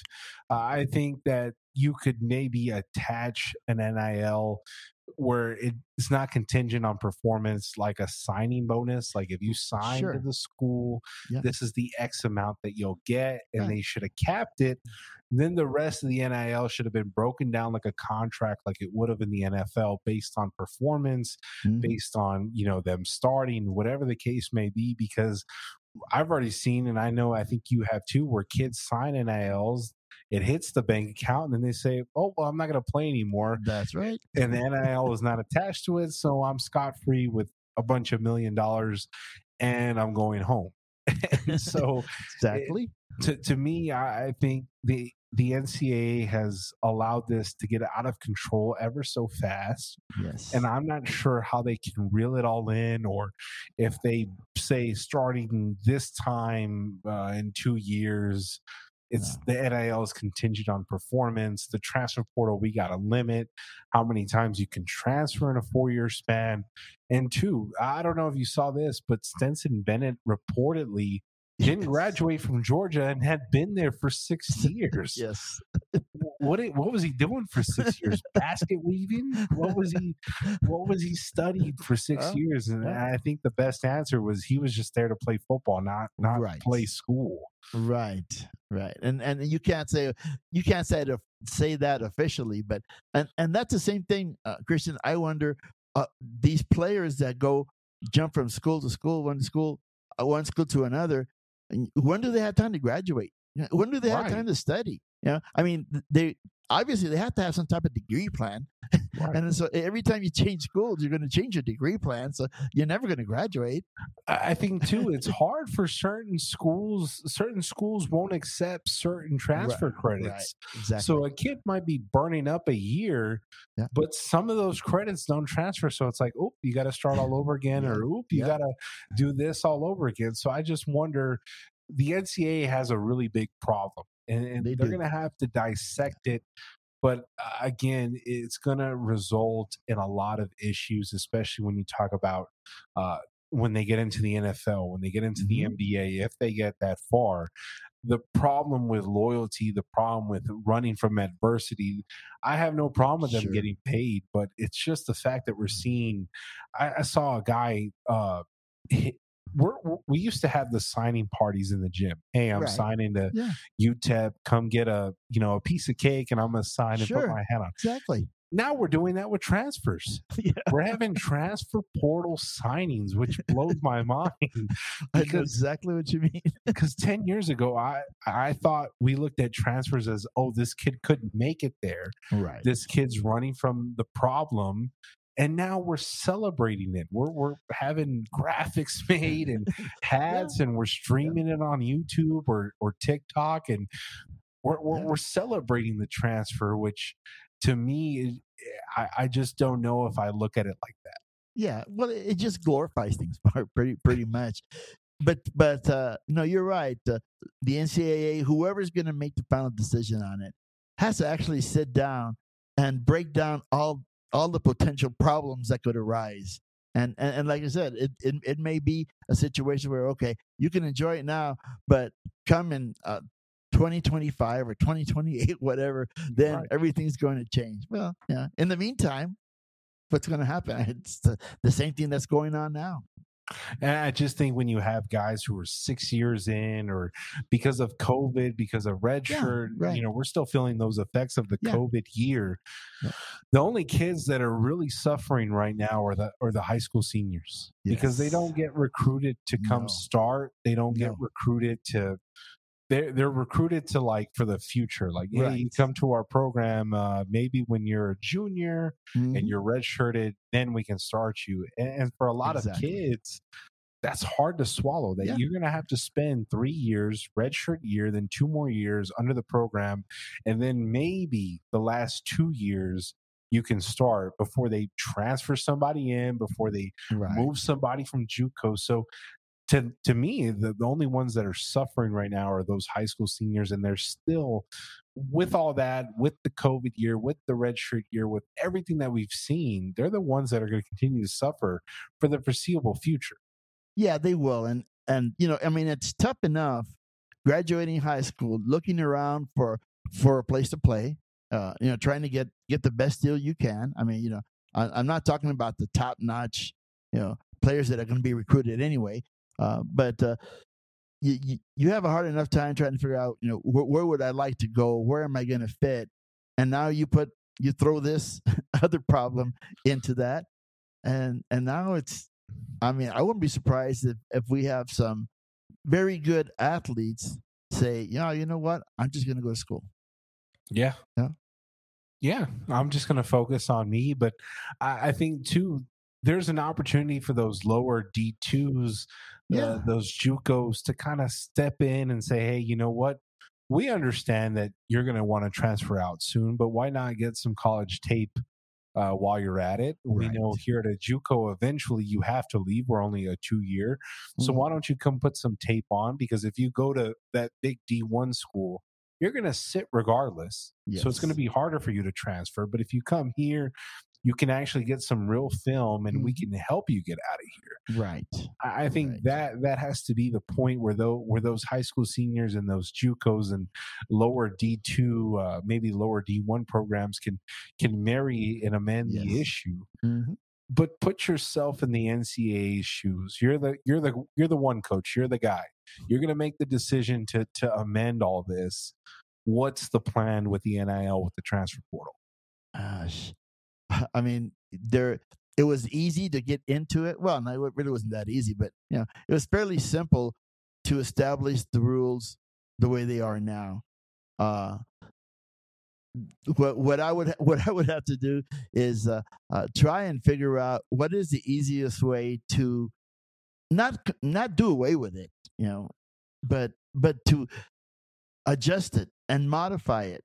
Uh, I think that you could maybe attach an NIL where it's not contingent on performance like a signing bonus like if you sign Sure. to the school Yeah. this is the x amount that you'll get and Right. they should have capped it then the rest of the nil should have been broken down like a contract like it would have in the nfl based on performance Mhm. based on you know them starting whatever the case may be because i've already seen and i know i think you have too where kids sign nils it hits the bank account and then they say oh well i'm not going to play anymore That's right. and the nil is not attached to it so i'm scot-free with a bunch of million dollars and i'm going home so Exactly. to, to me I, I think the the ncaa has allowed this to get out of control ever so fast yes. and I'm not sure how they can reel it all in, or if they say starting this time uh, in two years, it's the NIL is contingent on performance. The transfer portal, we got a limit how many times you can transfer in a four year span. And two, I don't know if you saw this, but Stetson Bennett reportedly didn't graduate from Georgia and had been there for six years Yes. what it- what was he doing for six years? Basket weaving? What was he? What was he studied for six years? And Yeah. I think the best answer was he was just there to play football, not not Right. play school. Right, right, and and you can't say you can't say it, say that officially, but and and that's the same thing, uh, Christian. I wonder uh, these players that go jump from school to school, one school, uh, one school to another. And When do they have time to graduate? You know, When do they have time to study? You know, I mean, they obviously they have to have some type of degree plan. Right. And so every time you change schools, you're going to change your degree plan. So you're never going to graduate. I think too, it's hard for certain schools. Certain schools won't accept certain transfer credits. Exactly. So a kid might be burning up a year, Yeah. but some of those credits don't transfer. So it's like, oh, you got to start all over again, Yeah. or oop, you Yeah. got to do this all over again. So I just wonder, the NCAA has a really big problem, and, and They are going to have to dissect it. But uh, again, it's going to result in a lot of issues, especially when you talk about uh, when they get into the NFL, when they get into Mhm. the NBA, if they get that far. The problem with loyalty, the problem with running from adversity, I have no problem with them Sure. getting paid, but it's just the fact that we're seeing. I, I saw a guy. Uh, hit, we're, we're- used to have the signing parties in the gym. Hey, I'm Right. signing to Yeah. UTEP. Come get a you know a piece of cake, and I'm gonna sign and put my hat on. exactly. Now we're doing that with transfers. Yeah. We're having transfer portal signings, which blows my mind I know because exactly what you mean. because 10 years ago I I thought we looked at transfers as oh this kid couldn't make it there. Right. This kid's running from the problem and now we're celebrating it. We're we're having graphics made and hats and we're streaming it on YouTube or or TikTok and we're we're, Yeah. we're celebrating the transfer which to me I, I just don't know if I look at it like that. Yeah, well, it it just glorifies things pretty pretty much. But but uh, no, you're right. Uh, the NCAA, whoever's going to make the final decision on it, has to actually sit down and break down all all the potential problems that could arise. And and, and like I said, it, it it may be a situation where okay, you can enjoy it now, but come in uh, 2025 or 2028, whatever, then Right. everything's going to change. Well, yeah. In the meantime, what's going to happen? It's the, the same thing that's going on now. And I just think when you have guys who are six years in, or because of COVID, because of redshirt, right. you know, we're still feeling those effects of the Yeah. COVID year. Yeah. The only kids that are really suffering right now are the are the high school seniors because they don't get recruited to come No. start. They don't get recruited to. They're they're recruited to like for the future. Like, hey, you come to our program. Uh, maybe when you're a junior, Mhm. and you're redshirted, then we can start you. And, and for a lot of kids, that's hard to swallow. That Yeah. you're going to have to spend three years, redshirt year, then two more years under the program, and then maybe the last two years you can start before they transfer somebody in, before they right. move somebody from JUCO. So to to me, the, the only ones that are suffering right now are those high school seniors, and they're still with all that, with the COVID year, with the red shirt year, with everything that we've seen, they're the ones that are going to continue to suffer for the foreseeable future. Yeah, they will. And and you know, I mean, it's tough enough graduating high school, looking around for for a place to play. Uh, you know, trying to get get the best deal you can. I mean, you know, I, I'm not talking about the top notch, you know, players that are going to be recruited anyway. Uh, but uh, you, you you have a hard enough time trying to figure out, you know, where, where would I like to go? Where am I going to fit? And now you put you throw this other problem into that, and and now it's I mean, I wouldn't be surprised if, if we have some very good athletes say, you know, you know what? I'm just going to go to school. Yeah. Yeah. Yeah. I'm just going to focus on me. But I, I think, too, there's an opportunity for those lower D2s, Yeah. uh, those JUCOs to kind of step in and say, hey, you know what? We understand that you're going to want to transfer out soon, but why not get some college tape uh, while you're at it? We know here at a JUCO, eventually you have to leave. We're only a two year. So Mhm. why don't you come put some tape on? Because if you go to that big D1 school, you're going to sit regardless. So it's going to be harder for you to transfer. But if you come here, you can actually get some real film and we Mhm. can help you get out of here. Right. I I think Right. that that has to be the point where though where those high school seniors and those JUCOs and lower D two, uh, maybe lower D one programs can can marry and amend the Yes. issue hmm but put yourself in the NCAA's shoes. You're the you're the you're the one coach. You're the guy. You're going to make the decision to to amend all this. What's the plan with the NIL with the transfer portal? Gosh. I mean, there, it was easy to get into it. Well, no, it really wasn't that easy, but, you know, it was fairly simple to establish the rules the way they are now. Uh, what what I would what I would have to do is uh, uh, try and figure out what is the easiest way to not not do away with it, you know, but but to adjust it and modify it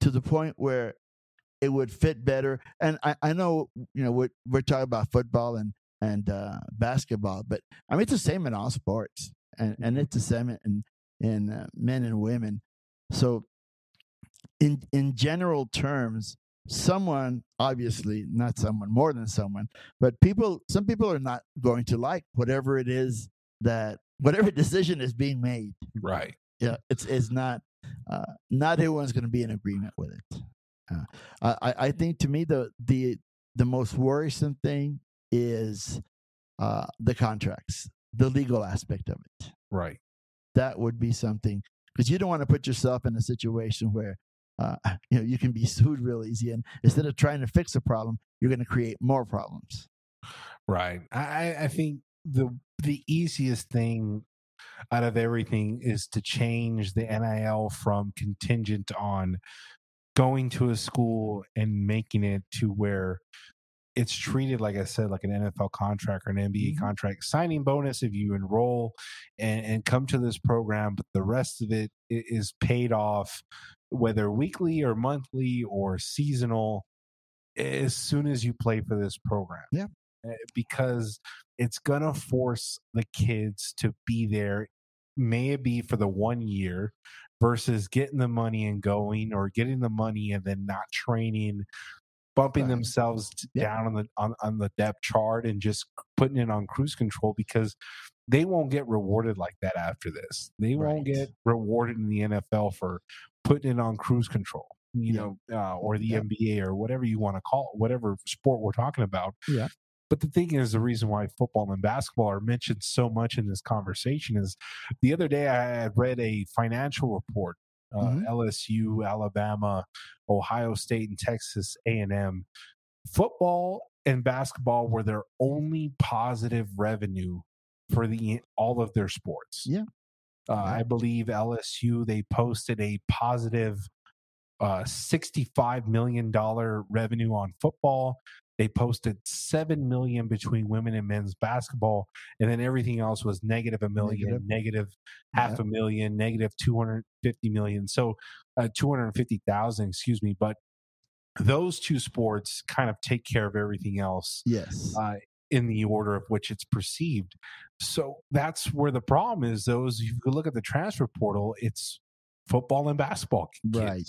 to the point where it would fit better. And I, I know you know we're we're talking about football and and uh, basketball, but I mean it's the same in all sports, and and it's the same in in uh, men and women. So in in general terms someone obviously not someone more than someone but people some people are not going to like whatever it is that whatever decision is being made right yeah it's it's not uh, not everyone's going to be in agreement with it uh, I, I think to me the the the most worrisome thing is uh, the contracts the legal aspect of it. Right. That would be something because you don't want to put yourself in a situation where uh, you know you can be sued real easy and instead of trying to fix a problem you're going to create more problems. Right. I i think the the easiest thing out of everything is to change the nil from contingent on going to a school and making it to where it's treated like I said, like an NFL contract or an NBA mm-hmm. contract. Signing bonus if you enroll and, and, come to this program, but the rest of it is paid off whether weekly or monthly or seasonal, as soon as you play for this program. Yeah. Eh, because it's going to force the kids to be there, may it be for the one year versus getting the money and going or getting the money and then not training bumping right. themselves yeah. down on the on, on the depth chart and just putting it on cruise control because they won't get rewarded like that after this. They right. won't get rewarded in the NFL for putting it on cruise control, you yeah. know, uh, or the yeah. NBA or whatever you want to call it, whatever sport we're talking about. Yeah. But the thing is, the reason why football and basketball are mentioned so much in this conversation is the other day I had read a financial report. Uh, mm-hmm. LSU, Alabama, Ohio State, and Texas A&M. Football and basketball were their only positive revenue for the all of their sports. Yeah. Uh, I believe LSU they posted a positive uh, $65 million revenue on football. They posted seven million between women and men's basketball, and then everything else was negative a million, negative, negative half yeah. a million, negative two hundred fifty million. So uh, two hundred fifty thousand, excuse me. But those two sports kind of take care of everything else. Yes. Uh, in the order of which it's perceived. So that's where the problem is. Those you look at the transfer portal, it's football and basketball kids. Right.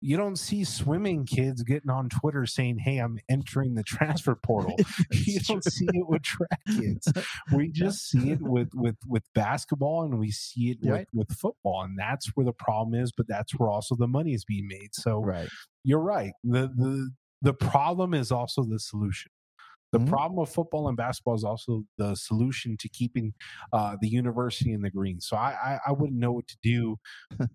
You don't see swimming kids getting on Twitter saying, "Hey, I'm entering the transfer portal." you don't true. see it with track kids. We just see it with with with basketball, and we see it right. with, with football, and that's where the problem is. But that's where also the money is being made. So, right. you're right. the the The problem is also the solution. The mm-hmm. problem of football and basketball is also the solution to keeping uh, the university in the green. So I, I, I wouldn't know what to do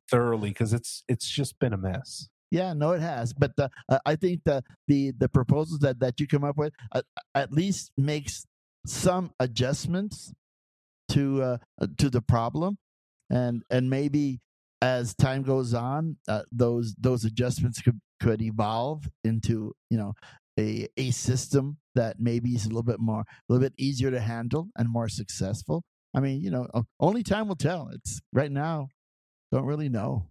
thoroughly because it's it's just been a mess. Yeah, no, it has. But the, uh, I think the the the proposals that that you come up with uh, at least makes some adjustments to uh, uh, to the problem, and and maybe as time goes on, uh, those those adjustments could could evolve into you know a a system that maybe is a little bit more a little bit easier to handle and more successful. I mean, you know, only time will tell. It's right now, don't really know.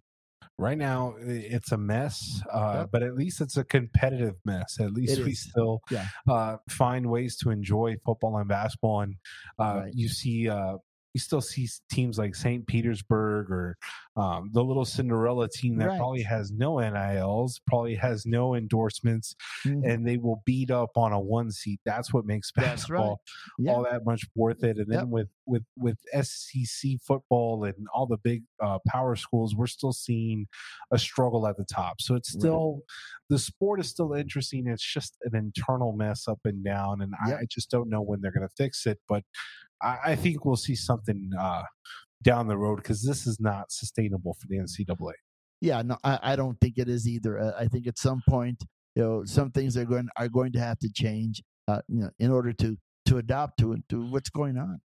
Right now, it's a mess, uh, yep. but at least it's a competitive mess. At least it we is. still yeah. uh, find ways to enjoy football and basketball. And uh, right. you see uh, you still see teams like St. Petersburg or um, the little Cinderella team that right. probably has no NILs, probably has no endorsements, mm-hmm. and they will beat up on a one seed. That's what makes basketball right. yeah. all that much worth it. And then yep. with with with SEC football and all the big uh, power schools, we're still seeing a struggle at the top. So it's still right. the sport is still interesting. It's just an internal mess up and down, and yep. I, I just don't know when they're going to fix it. But I, I think we'll see something uh, down the road because this is not sustainable for the NCAA. Yeah, no, I, I don't think it is either. Uh, I think at some point, you know, some things are going are going to have to change, uh, you know, in order to to adapt to to what's going on.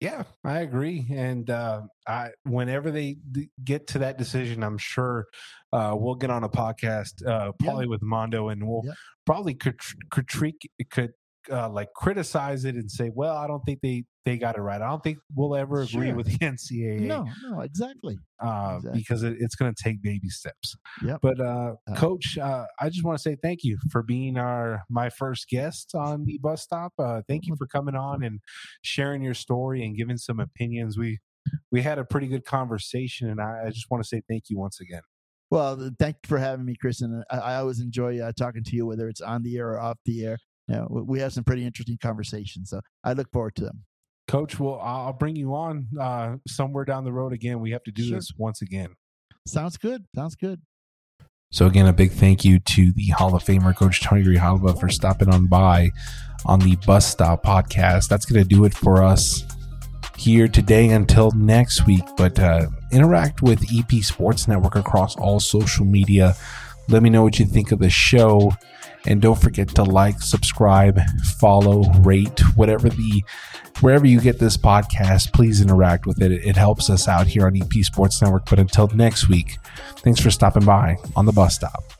Yeah, I agree. And uh, I, whenever they d- get to that decision, I'm sure uh, we'll get on a podcast, uh, probably with Mondo, and we'll Yeah. probably could critique, could uh, like criticize it and say, "Well, I don't think they they got it right. I don't think we'll ever agree Sure. with the NCAA." No, no, exactly. uh, Exactly. because it, it's going to take baby steps. Yep. But uh, Uh, Coach, uh, I just want to say thank you for being our my first guest on the bus stop. Uh, thank you for coming on and sharing your story and giving some opinions. We we had a pretty good conversation, and I, I just want to say thank you once again. Well, th- thank you for having me, Chris. And I, I always enjoy uh, talking to you, whether it's on the air or off the air. You know, we- we have some pretty interesting conversations, so I look forward to them. Coach, well, I'll bring you on uh, somewhere down the road again. We have to do Sure. this once again. Sounds good. Sounds good. So again, a big thank you to the Hall of Famer Coach Tony Grijalva for stopping on by on the Bus Stop podcast. That's going to do it for us here today until next week. But uh, interact with EP Sports Network across all social media. Let me know what you think of the show. And don't forget to like, subscribe, follow, rate, whatever the wherever you get this podcast, please interact with it. It helps us out here on EP Sports Network. But until next week, thanks for stopping by on the bus stop.